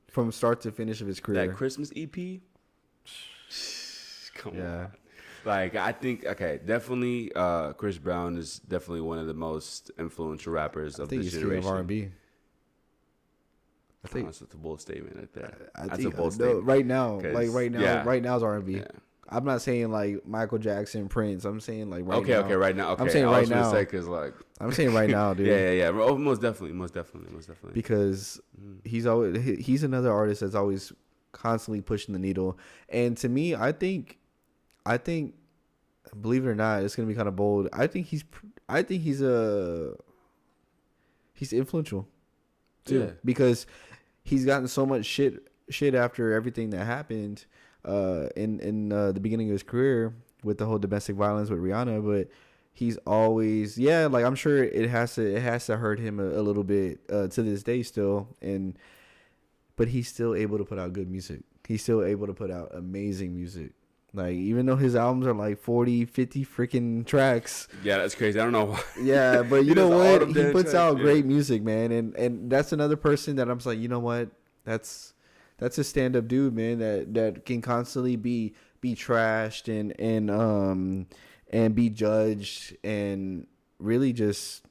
from start to finish of his career. that Christmas EP. Come Yeah. on. Like I think okay, definitely uh Chris Brown is definitely one of the most influential rappers I of think this he's of generation. R and B. I Oh, think that's a bold statement right there. I That's think a bold no, statement. right now, 'Cause- like right now, yeah. right now is R&B. I'm not saying like Michael Jackson, Prince. I'm saying like right okay, now. okay, right now. Okay, saying I right was gonna now. say because like I'm saying right now, dude. yeah, yeah, yeah. Oh, most definitely, most definitely, most definitely. because Mm. he's always he's another artist that's always constantly pushing the needle. And to me, I think, I think, believe it or not, it's gonna be kind of bold. I think he's, I think he's a, he's influential, too, Yeah. because he's gotten so much shit shit after everything that happened, uh, in in uh, the beginning of his career with the whole domestic violence with Rihanna, but. He's always yeah, like I'm sure it has to it has to hurt him a, a little bit uh, to this day still, and but he's still able to put out good music. He's still able to put out amazing music. Like even though his albums are like 40, 50 freaking tracks. yeah, that's crazy. I don't know why. Yeah, but you know what? He puts out yeah. great music, man. And and that's another person that I'm just like, you know what? That's that's a stand up dude, man, that that can constantly be be trashed and and um and be judged and really just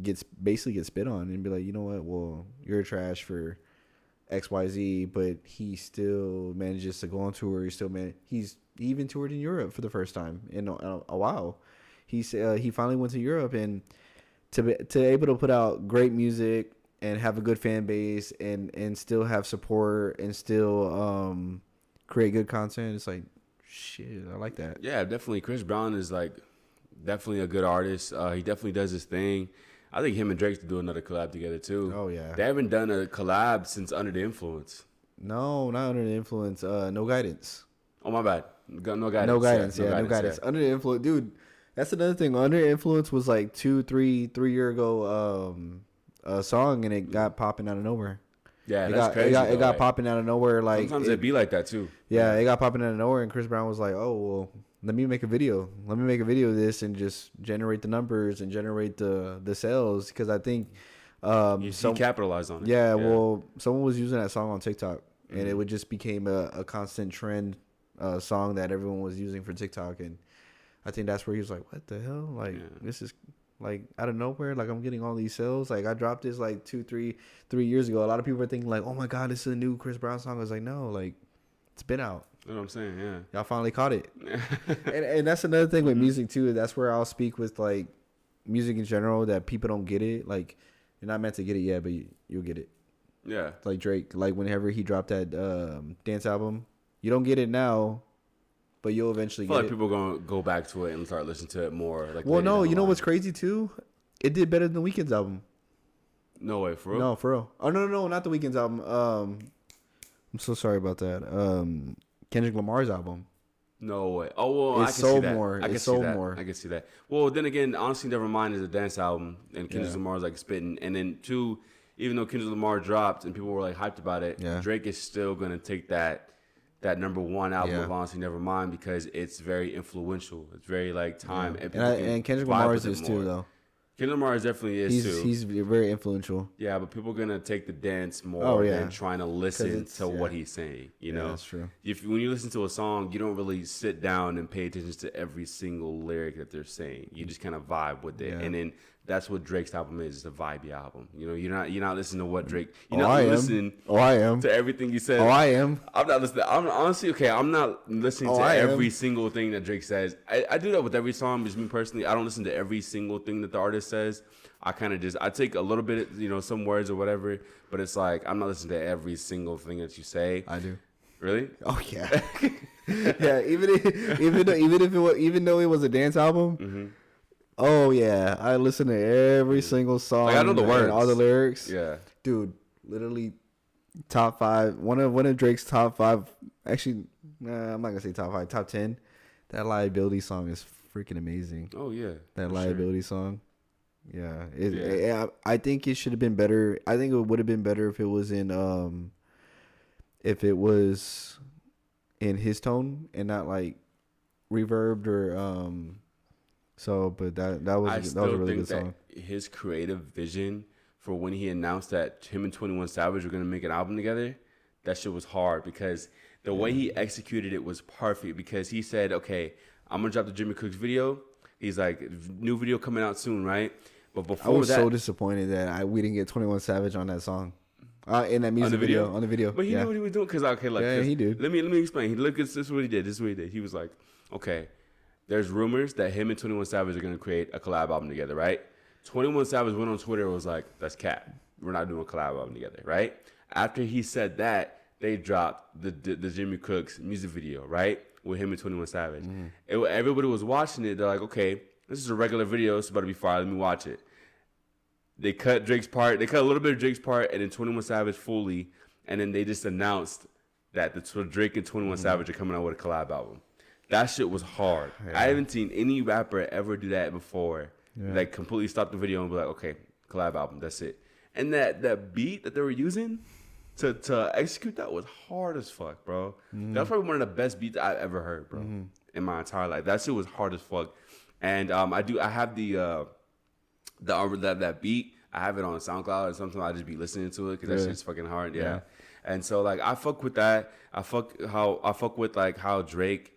gets basically get spit on and be like, you know what? Well, you're trash for X Y Z, but he still manages to go on tour. He still man, he's he even toured in Europe for the first time in a, a while. He's uh, he finally went to Europe and to be, to able to put out great music and have a good fan base and and still have support and still um create good content. It's like shit. I like that. Yeah, definitely. Chris Brown is like definitely a good artist. Uh, he definitely does his thing. I think him and Drake should do another collab together too. Oh, yeah. they haven't done a collab since Under the Influence. No, not under the influence. Uh, no guidance. Oh my bad, no guidance. No guidance. Yeah, no guidance. yeah. Under the influence, dude. That's another thing. Under the influence was like two, three, three year ago um, a song, and it got popping out of nowhere. Yeah, it that's got crazy. it got, though, it got like, popping out of nowhere. Like Sometimes it- it, be like that too. Yeah, it got popping out of nowhere, and Chris Brown was like, "Oh well, let me make a video. Let me make a video of this and just generate the numbers and generate the the sales." Because I think, um, You some, he capitalized on it. yeah, well, someone was using that song on TikTok, and Mm-hmm. it would just became a, a constant trend uh, song that everyone was using for TikTok, and I think that's where he was like, "What the hell? Like Yeah. this is." Like out of nowhere, like I'm getting all these sales. Like I dropped this like two, three, three years ago. A lot of people are thinking like, "Oh my god, this is a new Chris Brown song." I was like, "No, like it's been out. You know what I'm saying. Yeah. Y'all finally caught it." and, and that's another thing with music too. That's where I'll speak with like music in general that people don't get it. Like you're not meant to get it yet, but you, you'll get it. Yeah. Like Drake, like whenever he dropped that um, dance album, you don't get it now, but you'll eventually I get feel like it. people gonna go back to it and start listening to it more. Like well, no, you know what's crazy too? It did better than the Weeknd's album. No way, for real. No, for real. Oh no, no, no, not the Weeknd's album. Um, I'm so sorry about that. Um, Kendrick Lamar's album. No way. Oh well, I can It's see that. more. I can It's see that. more. I can see that. Well, then again, honestly, never mind is a dance album, and Kendrick Yeah. Lamar's like spitting, and then two, even though Kendrick Lamar dropped and people were like hyped about it, Yeah. Drake is still gonna take that that number one album Yeah. of honestly never mind because it's very influential. It's very like time and And, I, and Kendrick Lamar's is is too, more. though. Kendrick Lamar is definitely is He's too. he's very influential. yeah, but people are gonna take the dance more Oh, yeah. than trying to listen to what he's saying. You Yeah, know, that's true. if when you listen to a song, you don't really sit down and pay attention to every single lyric that they're saying. You just kind of vibe with it, Yeah. and then that's what Drake's album is. It's a vibey album. You know, you're not you're not listening to what Drake. Oh, You're not I am. Oh, I am. to everything he says. Oh, I am. I'm not listening. I'm honestly okay. I'm not listening Oh, to I am. every single thing that Drake says. I, I do that with every song. Just me personally, I don't listen to every single thing that the artist says. I kind of just I take a little bit, you know, some words or whatever. But it's like I'm not listening to every single thing that you say. I do. Really? Oh yeah, yeah. Even if, even though, even if it was, even though it was a dance album. Mm-hmm. Oh yeah, I listen to every single song. Like, I know the words. all the lyrics. Yeah. dude. Literally, top five. One of one of Drake's top five. Actually, nah, I'm not gonna say top five. Top ten. That liability song is freaking amazing. Oh yeah. That for sure. liability song. Yeah, it, Yeah. yeah, I think it should have been better. I think it would have been better if it was in um, if it was in his tone and not like reverbed or um. So, but that that was I a, that was a really good song. that his creative vision for when he announced that him and Twenty One Savage were gonna make an album together, that shit was hard because the way he executed it was perfect. Because he said, "Okay, I'm gonna drop the Jimmy Cooks video." He's like, "New video coming out soon, right?" But before I was that, so disappointed that I we didn't get Twenty One Savage on that song, uh, in that music video? on the video. But he yeah. knew what he was doing because okay, like Yeah, he did. Let me let me explain. He look this is what he did. This is what he did. He was like, okay, there's rumors that him and Twenty One Savage are gonna create a collab album together, right? Twenty One Savage went on Twitter and was like, that's cat. We're not doing a collab album together, right? After he said that, they dropped the the, the Jimmy Cooks music video, right, with him and Twenty One Savage. Mm-hmm. It, everybody was watching it. They're like, okay, this is a regular video. It's about to be fire. Let me watch it they cut Drake's part. They cut a little bit of Drake's part, and then Twenty One Savage fully, and then they just announced that the Drake and Twenty One Mm-hmm. Savage are coming out with a collab album. That shit was hard. I haven't seen any rapper ever do that before. Like completely stop the video and be like, okay, collab album, that's it. And that that beat that they were using to to execute that was hard as fuck, bro. Mm-hmm. That was probably one of the best beats I've ever heard, bro, in my entire life. That shit was hard as fuck. And um, I do I have the uh, the uh, that that beat. I have it on SoundCloud, and sometimes I just be listening to it because that shit's fucking hard. Yeah. Yeah. And so like I fuck with that. I fuck how I fuck with like how Drake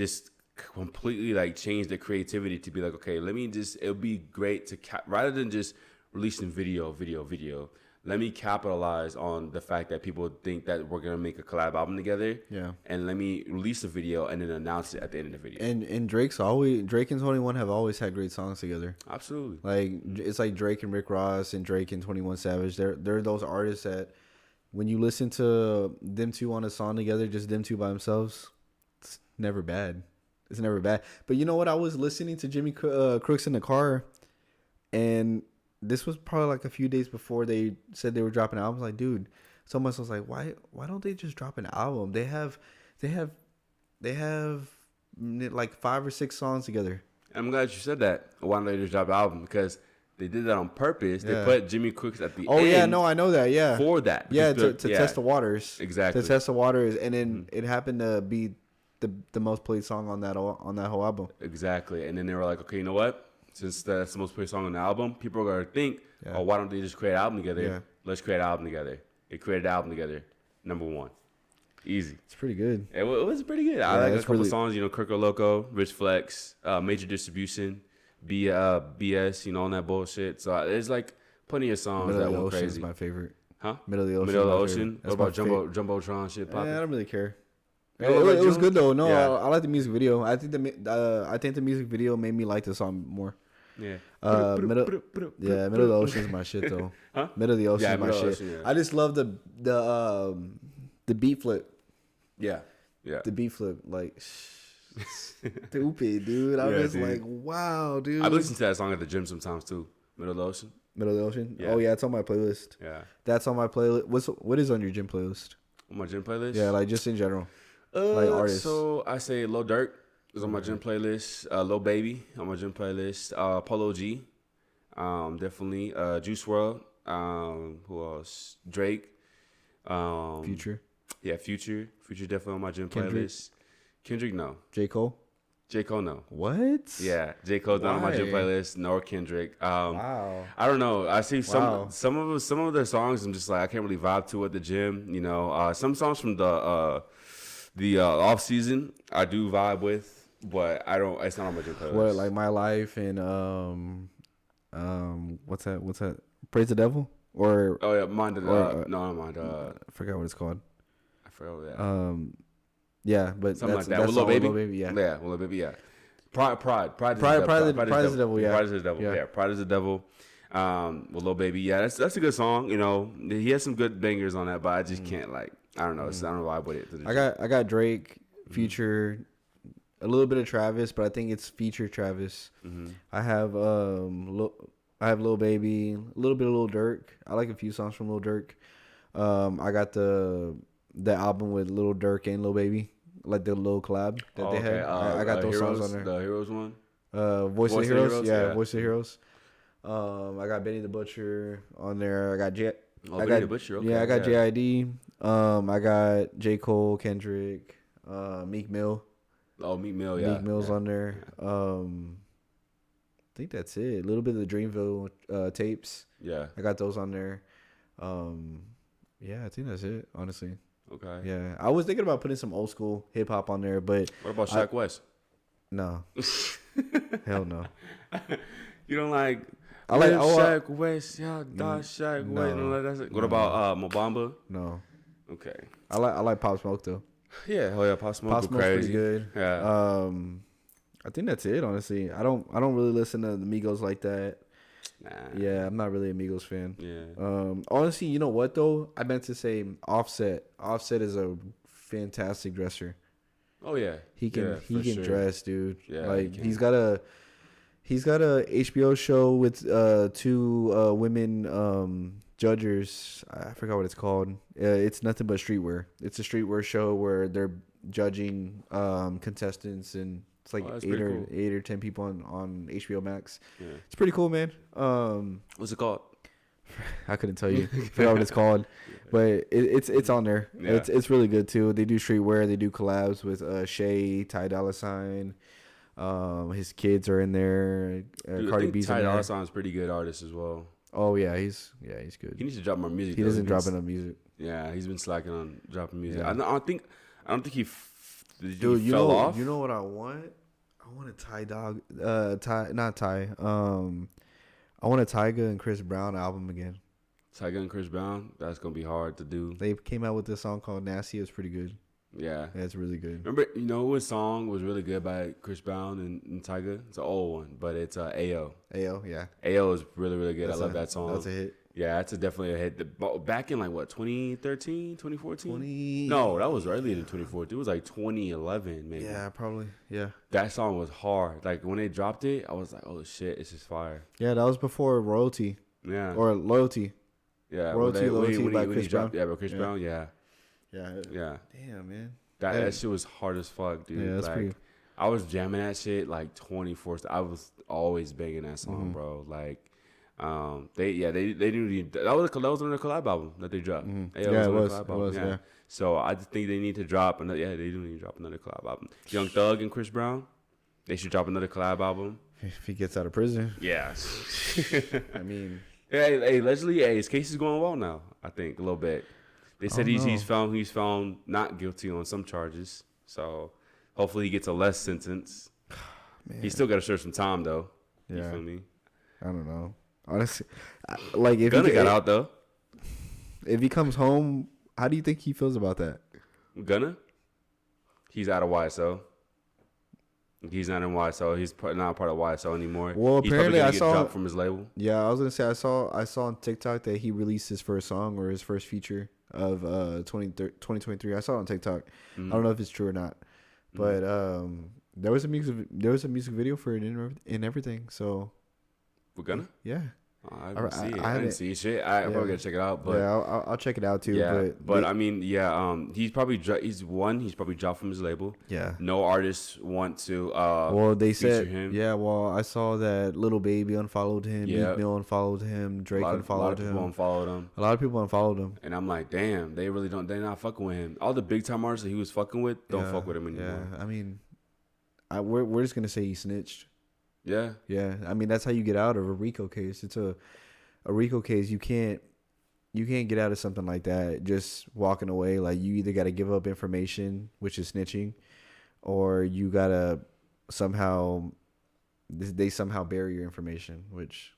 just completely like change the creativity to be like, okay, let me just. It'll be great to cap rather than just releasing video, video, video. Let me capitalize on the fact that people think that we're gonna make a collab album together. Yeah. And let me release a video and then announce it at the end of the video. And and Drake's always Drake and Twenty One have always had great songs together. Absolutely. Like it's like Drake and Rick Ross and Drake and Twenty One Savage. They're they're those artists that when you listen to them two on a song together, just them two by themselves, never bad. it's never bad. But you know what? I was listening to Jimmy uh, Cooks in the car, and this was probably like a few days before they said they were dropping albums. Like, dude, someone was like, why why don't they just drop an album? They have they have they have like five or six songs together. I'm glad you said that. Why don't they just drop an album? Because they did that on purpose. Yeah. They put Jimmy Cooks at the Oh yeah, no, I know that. Yeah, for that. yeah, to, to yeah, test the waters. Exactly. To test the waters, and then Mhm. it happened to be the the most played song on that on that whole album. Exactly. And then they were like, okay, you know what? Since that's the most played song on the album, people are gonna think, Yeah. oh, why don't they just create an album together? Yeah. Let's create an album together. They created an album together. Number one. Easy. It's pretty good. It, it was pretty good. I like a it's couple really- songs, you know, Circo Loco, Rich Flex, uh, Major Distribution, B uh, BS, you know, on that bullshit. So uh, there's like plenty of songs Middle that of the went crazy. my favorite. Huh? Middle of the Ocean. Middle of the Ocean. What That's about Jumbo. Jumbotron shit Eh. I don't really care. You It, it was good though. No, Yeah. I, I like the music video. I think the uh, I think the music video made me like the song more. Yeah. Uh, middle, yeah, middle of the ocean is my shit though. Huh? Middle of the ocean Yeah, is my Middle of the shit. Ocean, yeah. I just love the the um the beat flip. Yeah. Yeah. The beat flip, like stupid, dude. I'm Yeah, just dude. like, wow, dude. I listen to that song at the gym sometimes too. Middle of the Ocean. Middle of the ocean. Yeah. Oh yeah, it's on my playlist. Yeah. That's on my playlist. What's what is on your gym playlist? On my gym playlist? Yeah, like just in general. Uh, like artists. So I say Lil Durk is on my gym playlist. Uh, Lil Baby on my gym playlist. Uh, Polo G, um, definitely. Uh, Juice WRLD. Um, who else? Drake. Um, Future, Yeah, Future. Future definitely on my gym Kendrick? playlist. Kendrick, no. J Cole. J Cole, no. What? Yeah, J Cole's not on my gym playlist. Nor Kendrick. Um, Wow. I don't know. I see some Wow. some of some of their songs. I'm just like I can't really vibe to at the gym. You know, uh, some songs from the uh, the uh, off season I do vibe with, but I don't. It's not on my gym playlist. What like my life and um um what's that? What's that? Praise the devil or Oh yeah, mind. Or, uh, no, mind. Uh, I forgot what it's called. I forgot what that. Um, yeah, but Something that's, like that. That's With Lil Baby? yeah. yeah, well, baby, yeah. Pride, pride, pride, is Pride- the Pride. Pride is the devil, yeah. Pride is the devil. Yeah. Pride is the devil. Um, Lil Baby, yeah, that's that's a good song. You know, he has some good bangers on that, but I just can't like. I don't know. It's, I don't vibe with it. to the Mm. I got I got Drake, Future, a little bit of Travis, but I think it's feature Travis. Mhm. I have um Lil, I have Lil Baby, a little bit of Lil Durk. I like a few songs from Lil Durk. Um, I got the the album with Lil Durk and Lil Baby, like the little collab that Oh, they okay. had. I, I got uh, those Heroes, songs on there. The Heroes one. Uh, Voice, of Voice of Heroes, Heroes, yeah, yeah. Voice of Heroes. Um, I got Benny the Butcher on there. I got J. Oh, I Benny got the Butcher. Okay, yeah, I got JID. Um, I got J Cole, Kendrick, uh, Meek Mill. Oh, Meek Mill. Yeah. Meek Mill's yeah. on there. Um, I think that's it. A little bit of the Dreamville uh, tapes. Yeah. I got those on there. Um, yeah, I think that's it. Honestly, Okay. yeah. I was thinking about putting some old school hip hop on there, but What about I- Sheck Wes? no, hell no. You don't like. I like- oh, Sheck Wes. Y'all die Sheck no. Wes. No. That's it. What about uh, Mo Bamba? No, Okay. I like I like Pop Smoke though. Yeah. Oh yeah. Pop Smoke. Pop Smoke's crazy. pretty good. Yeah. Um, I think that's it. Honestly, I don't I don't really listen to the Migos like that. Nah. Yeah, I'm not really a Migos fan. Yeah. Um, honestly, you know what though? I meant to say Offset. Offset is a fantastic dresser. Oh yeah. He can Yeah, he can sure. dress, dude. Yeah, like can. he's got a he's got a HBO show with uh two uh women um judges. I forgot what it's called. Uh, it's nothing but streetwear. It's a streetwear show where they're judging um contestants and it's like Oh, that's eight or cool. eight or ten people on on HBO Max. Yeah. It's pretty cool, man. Um, What's it called? I couldn't tell you. I forgot what it's called, but it, it's it's on there. Yeah. It's it's really good too. They do streetwear. They do collabs with uh, Shay, Ty Dolla Sign. Um, his kids are in there. Uh, Dude, I Cardi think B's Ty in Dolla there. Sign's pretty good artist as well. Oh yeah, he's yeah he's good. He needs to drop more music. He though. doesn't He's drop enough music. Yeah, he's been slacking on dropping music. Yeah. I, don't- I don't think. I don't think he. F- he Dude, you fell know off. you know what I want? I want a Ty Dog. Uh, Ty not Ty. Um, I want a Tyga and Chris Brown album again. Tyga and Chris Brown. That's gonna be hard to do. They came out with this song called Nasty. It's pretty good. Yeah. that's really good. Remember, you know what song was really good by Chris Brown and, and Tyga? It's an old one, but it's uh, Ayo. Ayo, yeah. Ayo is really really good. That's I love a- that song. That's a hit. Yeah, that's a definitely a hit. The, but back in like what 2013, 2014? 20 No, that was earlier than 2014. It was like 2011 maybe. Yeah, probably. Yeah. That song was hard. Like when they dropped it, I was like, "Oh shit, it's just fire." Yeah, that was before royalty Yeah. or loyalty. yeah. Royalty, when they- when Loyalty when by he- when he Chris dropped- Brown. Yeah, by Chris Yeah. Brown. Yeah. Yeah. Yeah. Damn, man. That, that shit was hard as fuck, dude. Yeah, that's like, pretty- I was jamming that shit like 24. I was always banging that song, Mm-hmm. bro. Like, um, they yeah they they didn't need that was a, that was on their collab album that they dropped. Mhm. it Yeah, it was, it was, yeah. So I just think they need to drop another. Yeah, they do need to drop another collab album. Young Thug and Chris Brown, they should drop another collab album. If he gets out of prison, Yeah. I mean, Hey, hey, Leslie, hey, his case is going well now. I think a little bit. They oh, said Oh, he's no. he's found he's found not guilty on some charges. So hopefully he gets a less sentence. man, He still got to serve some time though. You Yeah. feel me? I don't know. Honestly, I- like if Gunna he got out though. if he comes home, how do you think he feels about that? Gunna, he's out of YSL. He's not in YSL. He's not part of YSL anymore. Well, he's apparently probably I get saw- from his label. Yeah, I was gonna say I saw I saw on TikTok that he released his first song or his first feature of uh 20, 2023. I saw it on TikTok. Mhm. I don't know if it's true or not, Mm-hmm. but um there was a music there was a music video for it in, in everything. So we're gonna yeah, oh, I I- didn't see I. I, haven't- didn't see shit. I Yeah. probably gotta check it out. But yeah, I'll, I'll- check it out too. yeah, but but they- I mean, yeah, um, he's probably he's one. He's probably dropped from his label. yeah. No artists want to. Uh, Well, they said him. yeah. Well, I saw that Lil Baby unfollowed him. Yeah. Meek Mill unfollowed him. Drake of, a lot unfollowed of him. people unfollowed him, a lot of people unfollowed him. and I'm like, damn, they really don't. They're not fucking with him. All the big time artists that he was fucking with don't Yeah, fuck with him anymore. Yeah, I mean, I, we're we're just gonna say he snitched. Yeah, Yeah, I mean that's how you get out of a RICO case. It's a a RICO case. You can't you can't get out of something like that just walking away. Like you either got to give up information, which is snitching, or you gotta somehow they somehow bury your information, which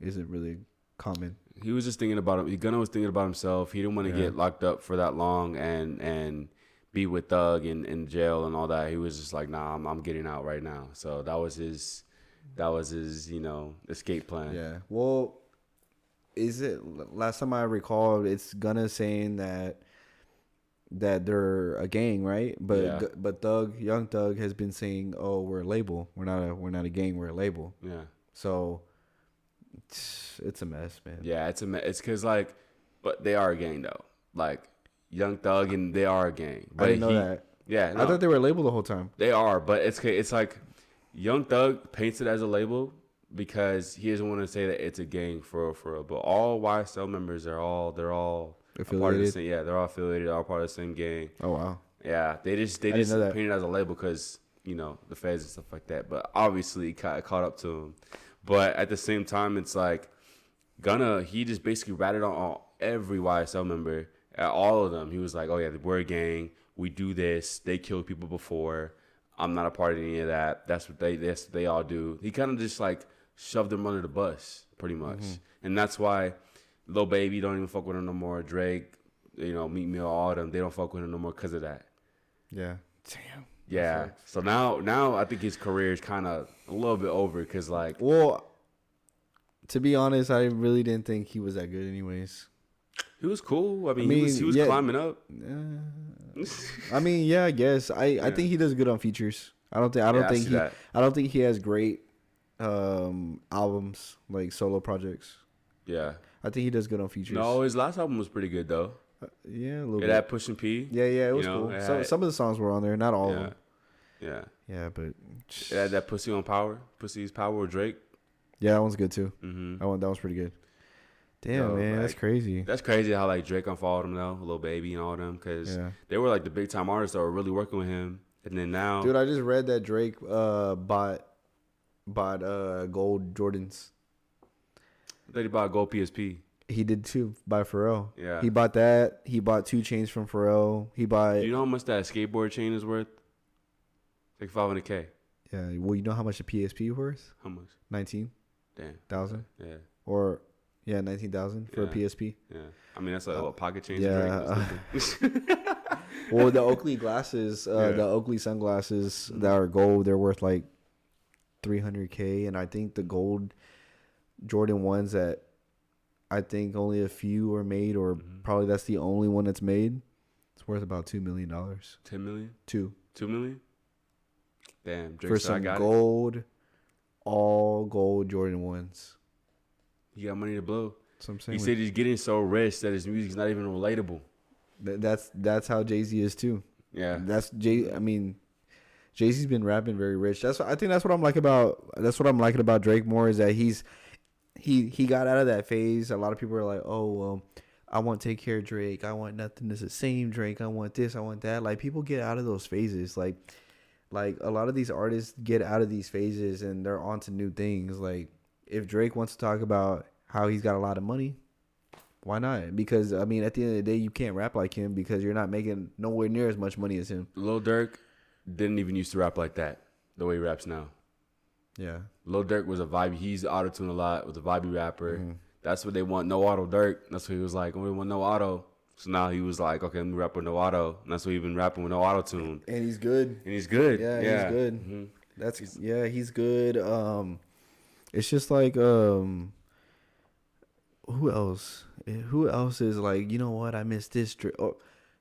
isn't really common. he was just thinking about him. Gunna was thinking about himself. He didn't want to Yeah. get locked up for that long and and be with Thug in, in jail and all that. He was just like, nah, I'm, I'm getting out right now. So that was his that was his you know escape plan. Yeah. Well, is it last time I recall? It's Gunna saying that that they're a gang, right? But Yeah. But Thug, Young Thug, has been saying, "Oh, we're a label. We're not a we're not a gang. We're a label." yeah. So it's, a mess, man. Yeah, it's a me- it's because like, but they are a gang though. Like Young Thug and they are a gang. But I didn't know he- that. Yeah, I thought they were a label the whole time. they are. But it's it's like Young Thug paints it as a label because he doesn't want to say that it's a gang for for. But all YSL members are all they're all part of the Affiliated? same. Yeah, they're all affiliated. All part of the same gang. Oh wow. Yeah, they just they I didn't just know that. paint it as a label because you know the feds and stuff like that. But obviously, it caught, caught up to him. But at the same time, it's like Gunna. He just basically ratted on all, every YSL member, all of them. He was like, "Oh yeah, we're a gang. We do this. They killed people before. I'm not a part of any of that. That's what they that's what they all do." He kind of just like shoved them under the bus, pretty much, mm-hmm. and that's why Lil Baby don't even fuck with him no more. Drake, you know, Meek Mill all them, they don't fuck with him no more because of that. Yeah. Damn. Yeah. So now, now I think his career is kind of a little bit over because like Well, to be honest, I really didn't think he was that good, anyways. He was cool. I mean, I he was he was yeah. climbing up. Uh, I mean, yeah, I guess. I, I think he does good on features. I don't think I don't Yeah, think see he that. I don't think he has great um albums like solo projects. Yeah. I think he does good on features. No, his last album was pretty good though. Uh, yeah, a little It bit. had Pushin P. yeah, yeah, it was you know, cool. it Some had- some of the songs were on there, not all of Yeah. them. Yeah. Yeah, but It had that Pussy on Power. Pussy's Power Drake. yeah, that one's good too. hmm That one that was pretty good. Damn, Yo, man, that's crazy. That's crazy how like Drake unfollowed him though, Lil Baby and all them, because Yeah. they were like the big time artists that were really working with him, and then now, Dude, I just read that Drake uh bought bought uh gold Jordans. they bought Gold PSP. He did too by Pharrell. Yeah. He bought that. He bought two chains from Pharrell. He bought Do you know how much that skateboard chain is worth? Like 500k. yeah. Well, you know how much a PSP worth? How much? Nineteen Damn. thousand Yeah. or yeah, nineteen thousand for Yeah. a PSP. Yeah. I mean, that's a, what pocket change. yeah. Well, the Oakley glasses, uh, Yeah. the Oakley sunglasses that are gold, they're worth like three hundred k, and I think the gold Jordan ones that I think only a few are made, or Mhm. probably that's the only one that's made. It's worth about two million dollars. Ten million, Two two million. Damn, Drake for some got it. gold, all gold Jordan ones. He got money to blow. So I'm saying. He said he's getting so rich that his music's not even relatable. Th- that's that's how Jay Z is too. Yeah, That's Jay. I mean, Jay Z's been rapping very rich. That's I think that's what I'm like about. That's what I'm liking about Drake more is that he's he he got out of that phase. A lot of people are like, oh well, I want to take care of Drake. I want nothing that's the same Drake. I want this. I want that. Like people get out of those phases. Like like a lot of these artists get out of these phases and they're on to new things. Like if Drake wants to talk about how he's got a lot of money. Why not? Because I mean, at the end of the day, you can't rap like him because you're not making nowhere near as much money as him. Lil Durk didn't even used to rap like that. The way he raps now. Yeah. Lil Durk was a vibe. He's auto tune a lot. Was a vibey rapper. Mhm. That's what they want. No auto Durk. That's what he was like. We want no auto. So now he was like, okay, let me rap with no auto. And that's what he's been rapping with no auto tune. And he's good. And he's good. Yeah, Yeah, he's good. Mhm. That's yeah, he's good. Um, it's just like um, who else? Eh, Who else is like you know what? I miss this. Dra- Oh,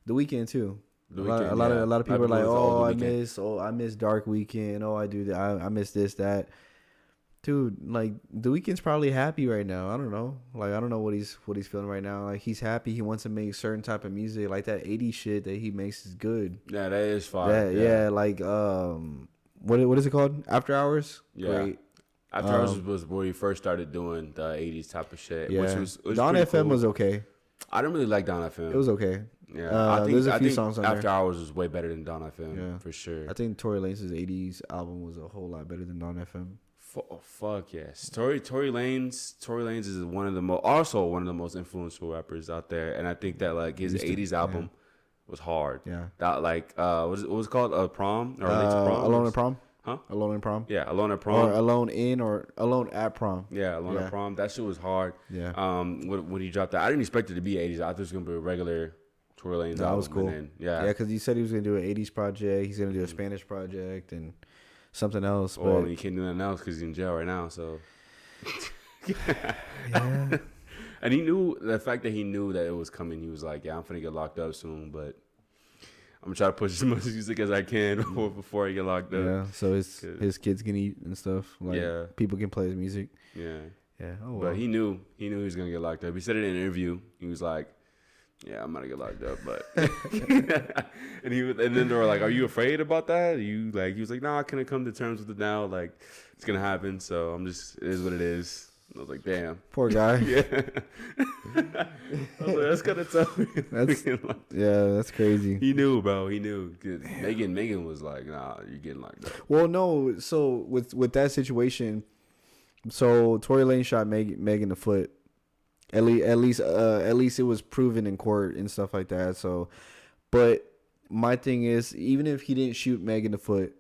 the Weeknd too. The a lot, a lot of a lot of people are like, oh, I miss, oh, I miss Dark Weeknd. Oh, I do that. I, I miss this that. Dude, like the Weeknd's probably happy right now. I don't know. Like I don't know what he's what he's feeling right now. Like he's happy. He wants to make certain type of music. Like that 80s shit that he makes is good. Yeah, that is fire. Yeah, yeah, like um, what what is it called? After Hours. Yeah. Great. After Hours Um, was where he first started doing the 80s type of shit. Yeah. Which was, was Dawn FM cool. was okay. I didn't really like Dawn FM. It was okay. Yeah, uh, I think, there's a I few think songs on After there. Hours was way better than Dawn FM. Yeah. For sure. I think Tory Lanez's '80s album was a whole lot better than Dawn FM. Oh, fuck yes, Tory Tory Lanez Tory Lanez is one of the most also one of the most influential rappers out there, and I think that like his Used to- '80s album was hard. Yeah. That like uh, what, is, what was it called? Uh, prom or Uh, prom? Alone in Prom. Huh? Alone in Prom. Yeah, Alone at Or prom. Alone in or Alone at Prom. yeah, Alone yeah. at prom. That shit was hard. Yeah. Um, when, when he dropped that, I didn't expect it to be '80s. I thought it was gonna be a regular Tory Lanez That was cool. Then, Yeah, yeah. because he said he was gonna do an '80s project. He's gonna do a Spanish project and something else. But he can't do nothing else because he's in jail right now. So, yeah, and he knew the fact that he knew that it was coming. He was like, "Yeah, I'm gonna get locked up soon, but I'm gonna try to push as much music as I can before, before I get locked up." yeah. So his his kids can eat and stuff. Like Yeah. people can play his music. Yeah. Yeah. Oh well. But he knew he knew he was gonna get locked up. He said it in an interview. He was like, "Yeah, I'm gonna get locked up," but and he was, and then they were like, "Are you afraid about that?" You like he was like, "No, I couldn't come to terms with it now. Like it's gonna happen. So I'm just it is what it is." I was like, "Damn." Poor guy. Yeah. I was like, that's kind of tough. That's- yeah, that's crazy. he knew, bro. He knew. Megan, Megan was like, "Nah, you're getting locked up." Well, no. So with with that situation, so Tory Lane shot Meg, Meg in the foot. At least, at least, uh, at least it was proven in court and stuff like that. So, but my thing is, even if he didn't shoot Meg in the foot,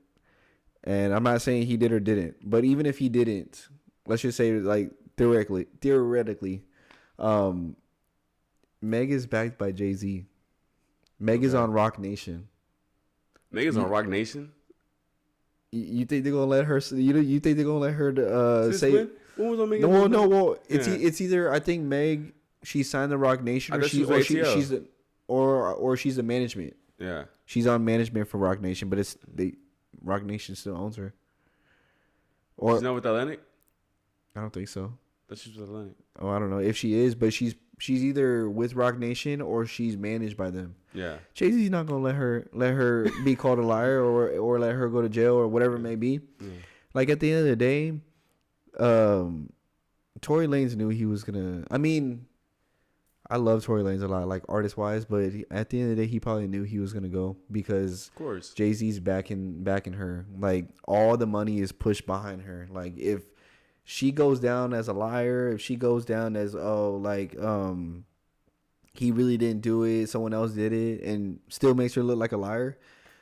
and I'm not saying he did or didn't, but even if he didn't, let's just say like theoretically, theoretically, um, Meg is backed by Jay Z. Meg is on Roc Nation. Megan's on Roc Nation. You, you think they're gonna let her? You you think they're gonna let her uh, Since say? when? When was on Megan? No, no. Well, it's Yeah. e- it's either I think Meg she signed the Roc Nation or she, she or she she's the, or or she's the management. Yeah. She's on management for Roc Nation, but it's they Roc Nation still owns her. Or She's not with Atlantic. I don't think so. That she's with Atlantic. Oh, I don't know if she is, but she's she's either with Roc Nation or she's managed by them. Yeah. Jay Z's not gonna let her let her be called a liar or or let her go to jail or whatever it may be. yeah. like at the end of the day, um, Tory Lanez knew he was gonna. I mean, I love Tory Lanez a lot, like artist wise, but at the end of the day, he probably knew he was gonna go because Of course. Jay Z's backing backing her. Like all the money is pushed behind her. Like if she goes down as a liar, if she goes down as oh like um he really didn't do it, someone else did it, and still makes her look like a liar,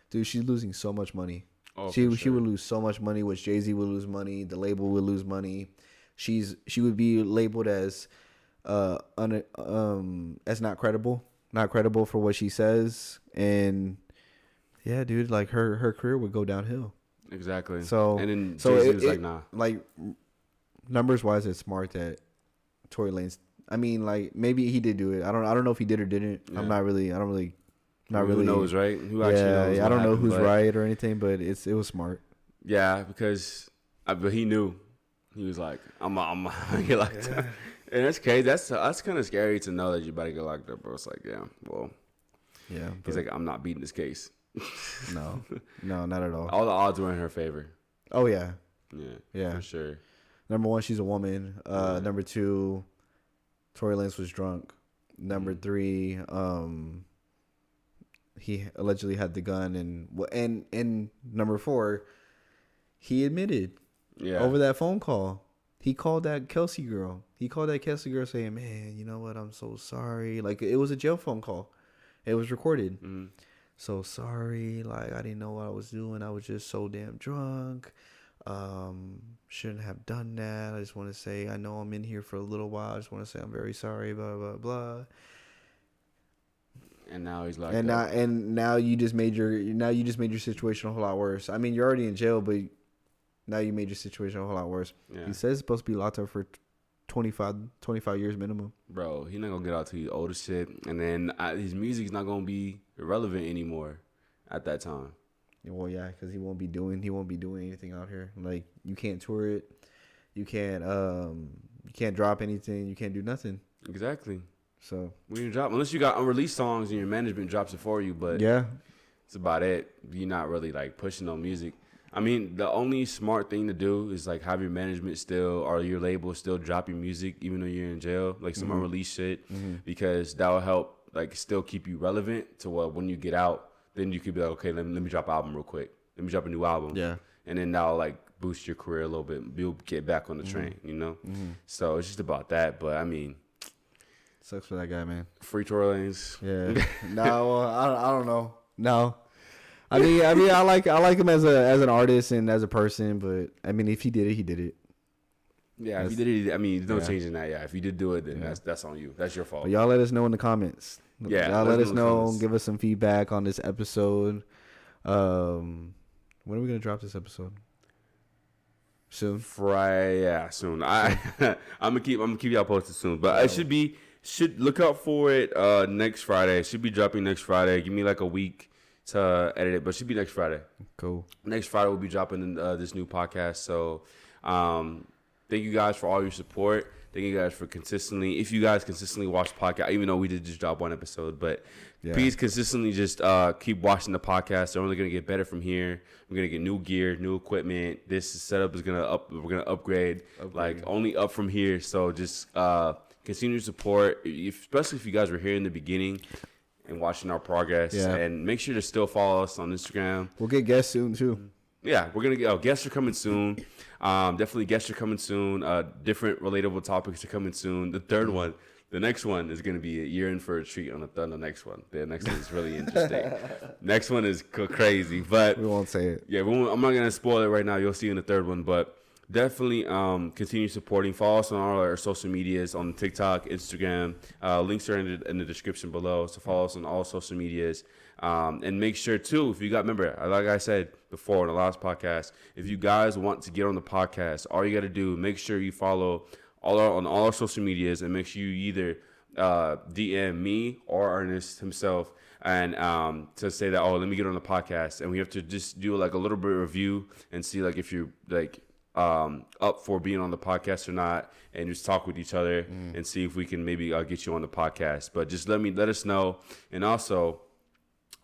dude, she's losing so much money Oh, she for she would lose so much money, which Jay Z would lose money. The label would lose money. She's she would be labeled as uh un, um as not credible, not credible for what she says, and yeah, dude, like her her career would go downhill. Exactly. So- and then so Jay-Z it- was like, it- "Nah." Like numbers wise, it's smart that Tory Lanez. I mean, like maybe he did do it. I don't. I don't know if he did or didn't. Yeah. I'm not really. I don't really. Not Who really. knows, right? Who yeah, actually knows? I don't know who's but- right or anything, but it's it was smart. Yeah, because I, but he knew. He was like, "I'm, I'm, I'm gonna get locked up," and that's crazy. That's that's kind of scary to know that you about to get locked up, bro. It's like, yeah, well, Yeah. he's like, I'm not beating this case. no, no, not at all. All the odds were in her favor. Oh yeah, Yeah, yeah. for sure. Number one, she's a woman. Uh. Number two, Tory Lanez was drunk. Number Mhm. three, um, he allegedly had the gun, and and and number four, he admitted Yeah, over that phone call. He called that Kelsey girl. He called that Kelsey girl saying, "Man, you know what? I'm so sorry." Like it was a jail phone call. It was recorded. Mhm. So sorry. Like I didn't know what I was doing. I was just so damn drunk. Um, shouldn't have done that. I just want to say I know I'm in here for a little while. I just want to say I'm very sorry. Blah blah blah. and now he's like, and now and now you just made your now you just made your situation a whole lot worse. I mean, you're already in jail, but now you made your situation a whole lot worse. yeah, He says he's supposed to be locked up for 25, 25 years minimum. bro, he's not gonna get out till he's old as shit, and then uh, his music's not gonna be irrelevant anymore at that time. Well, yeah, because he won't be doing he won't be doing anything out here. Like you can't tour it, you can't um you can't drop anything, you can't do nothing. Exactly. So When you drop, unless you got unreleased songs and your management drops it for you, but yeah, it's about it. You're not really like pushing on music. I mean, the only smart thing to do is like have your management still or your label still drop your music even though you're in jail, like some Mhm. unreleased shit, Mhm. because that will help like still keep you relevant to what when you get out, then you could be like, okay, let me, let me drop an album real quick. Let me drop a new album, yeah. and then that'll like boost your career a little bit. You'll get back on the Mhm. train, you know. Mm-hmm. So it's just about that. But I mean, Sucks for that guy, man. free Tory Lanez. Yeah. no, I don't, I don't know. No. I mean, I mean, I like I like him as a as an artist and as a person, but I mean, if he did it, he did it. Yeah, if you did it, I mean, there's no yeah. changing that. Yeah, if you did do it, then Yeah. that's that's on you. That's your fault. But y'all let us know in the comments. Yeah, y'all let us know in the know. comments. Give us some feedback on this episode. Um, when are we gonna drop this episode? Soon. Friday, yeah, soon. I I'm gonna keep I'm gonna keep y'all posted soon, but I should be should look out for it uh next Friday. It should be dropping next Friday. Give me like a week to edit it, but it should be next Friday. Cool. Next Friday we'll be dropping uh, this new podcast. So, um, thank you guys for all your support. Thank you guys for consistently. If you guys consistently watch the podcast, even though we did just drop one episode, but Yeah. please consistently just uh, keep watching the podcast. They're only gonna get better from here. We're gonna get new gear, new equipment. This setup is gonna up. We're gonna upgrade, like only up from here. So just uh, continue to support, if, especially if you guys were here in the beginning and watching our progress. Yeah. And make sure to still follow us on Instagram. We'll get guests soon too. Yeah, we're gonna get oh, guests are coming soon. Um, definitely guests are coming soon. Uh, different relatable topics are coming soon. The third one, the next one is gonna be a year in for a treat on the, on the next one. The next one is really interesting. next one is crazy, but We won't say it. yeah, we won't- I'm not gonna spoil it right now. You'll see in the third one, but definitely um, continue supporting. Follow us on all our social medias on TikTok, Instagram. Uh, links are in the, in the description below. So follow us on all social medias, um, and make sure too if you got remember like I said before in the last podcast, if you guys want to get on the podcast, all you got to do make sure you follow all our, on all our social medias and make sure you either uh, DM me or Ernest himself and um, to say that oh let me get on the podcast. And we have to just do like a little bit of review and see like if you're like um, up for being on the podcast or not and just talk with each other and see if we can maybe uh, get you on the podcast. But just let me let us know. And also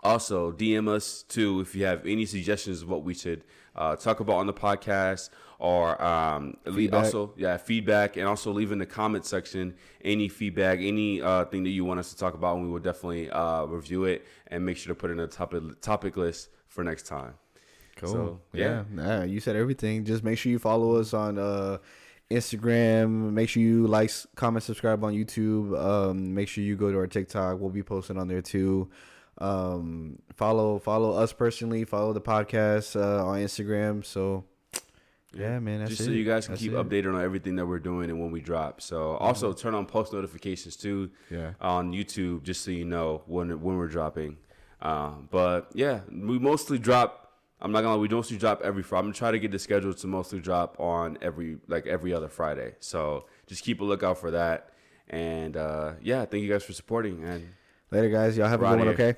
also, DM us too if you have any suggestions of what we should uh, talk about on the podcast, or um, also yeah feedback, and also leave in the comment section any feedback, any uh, thing that you want us to talk about, and we will definitely uh, review it and make sure to put it in a topic topic list for next time. Cool. So, yeah. Nah, you said everything. Just make sure you follow us on uh, Instagram. Make sure you like, comment, subscribe on YouTube. Um, make sure you go to our TikTok. We'll be posting on there too. Um, follow follow us personally. Follow the podcast uh, on Instagram. So yeah, man. That's just it. so you guys can That's keep it. Mm-hmm. updated on everything that we're doing and when we drop. So also turn on post notifications too. Yeah. on YouTube just so you know when when we're dropping. Um, but yeah, we mostly drop. I'm not gonna lie, we mostly drop every Friday. I'm gonna try to get the schedule to mostly drop on every like every other Friday. So just keep a lookout for that. And uh, yeah, thank you guys for supporting. And Later, guys. Y'all have a good one. Okay.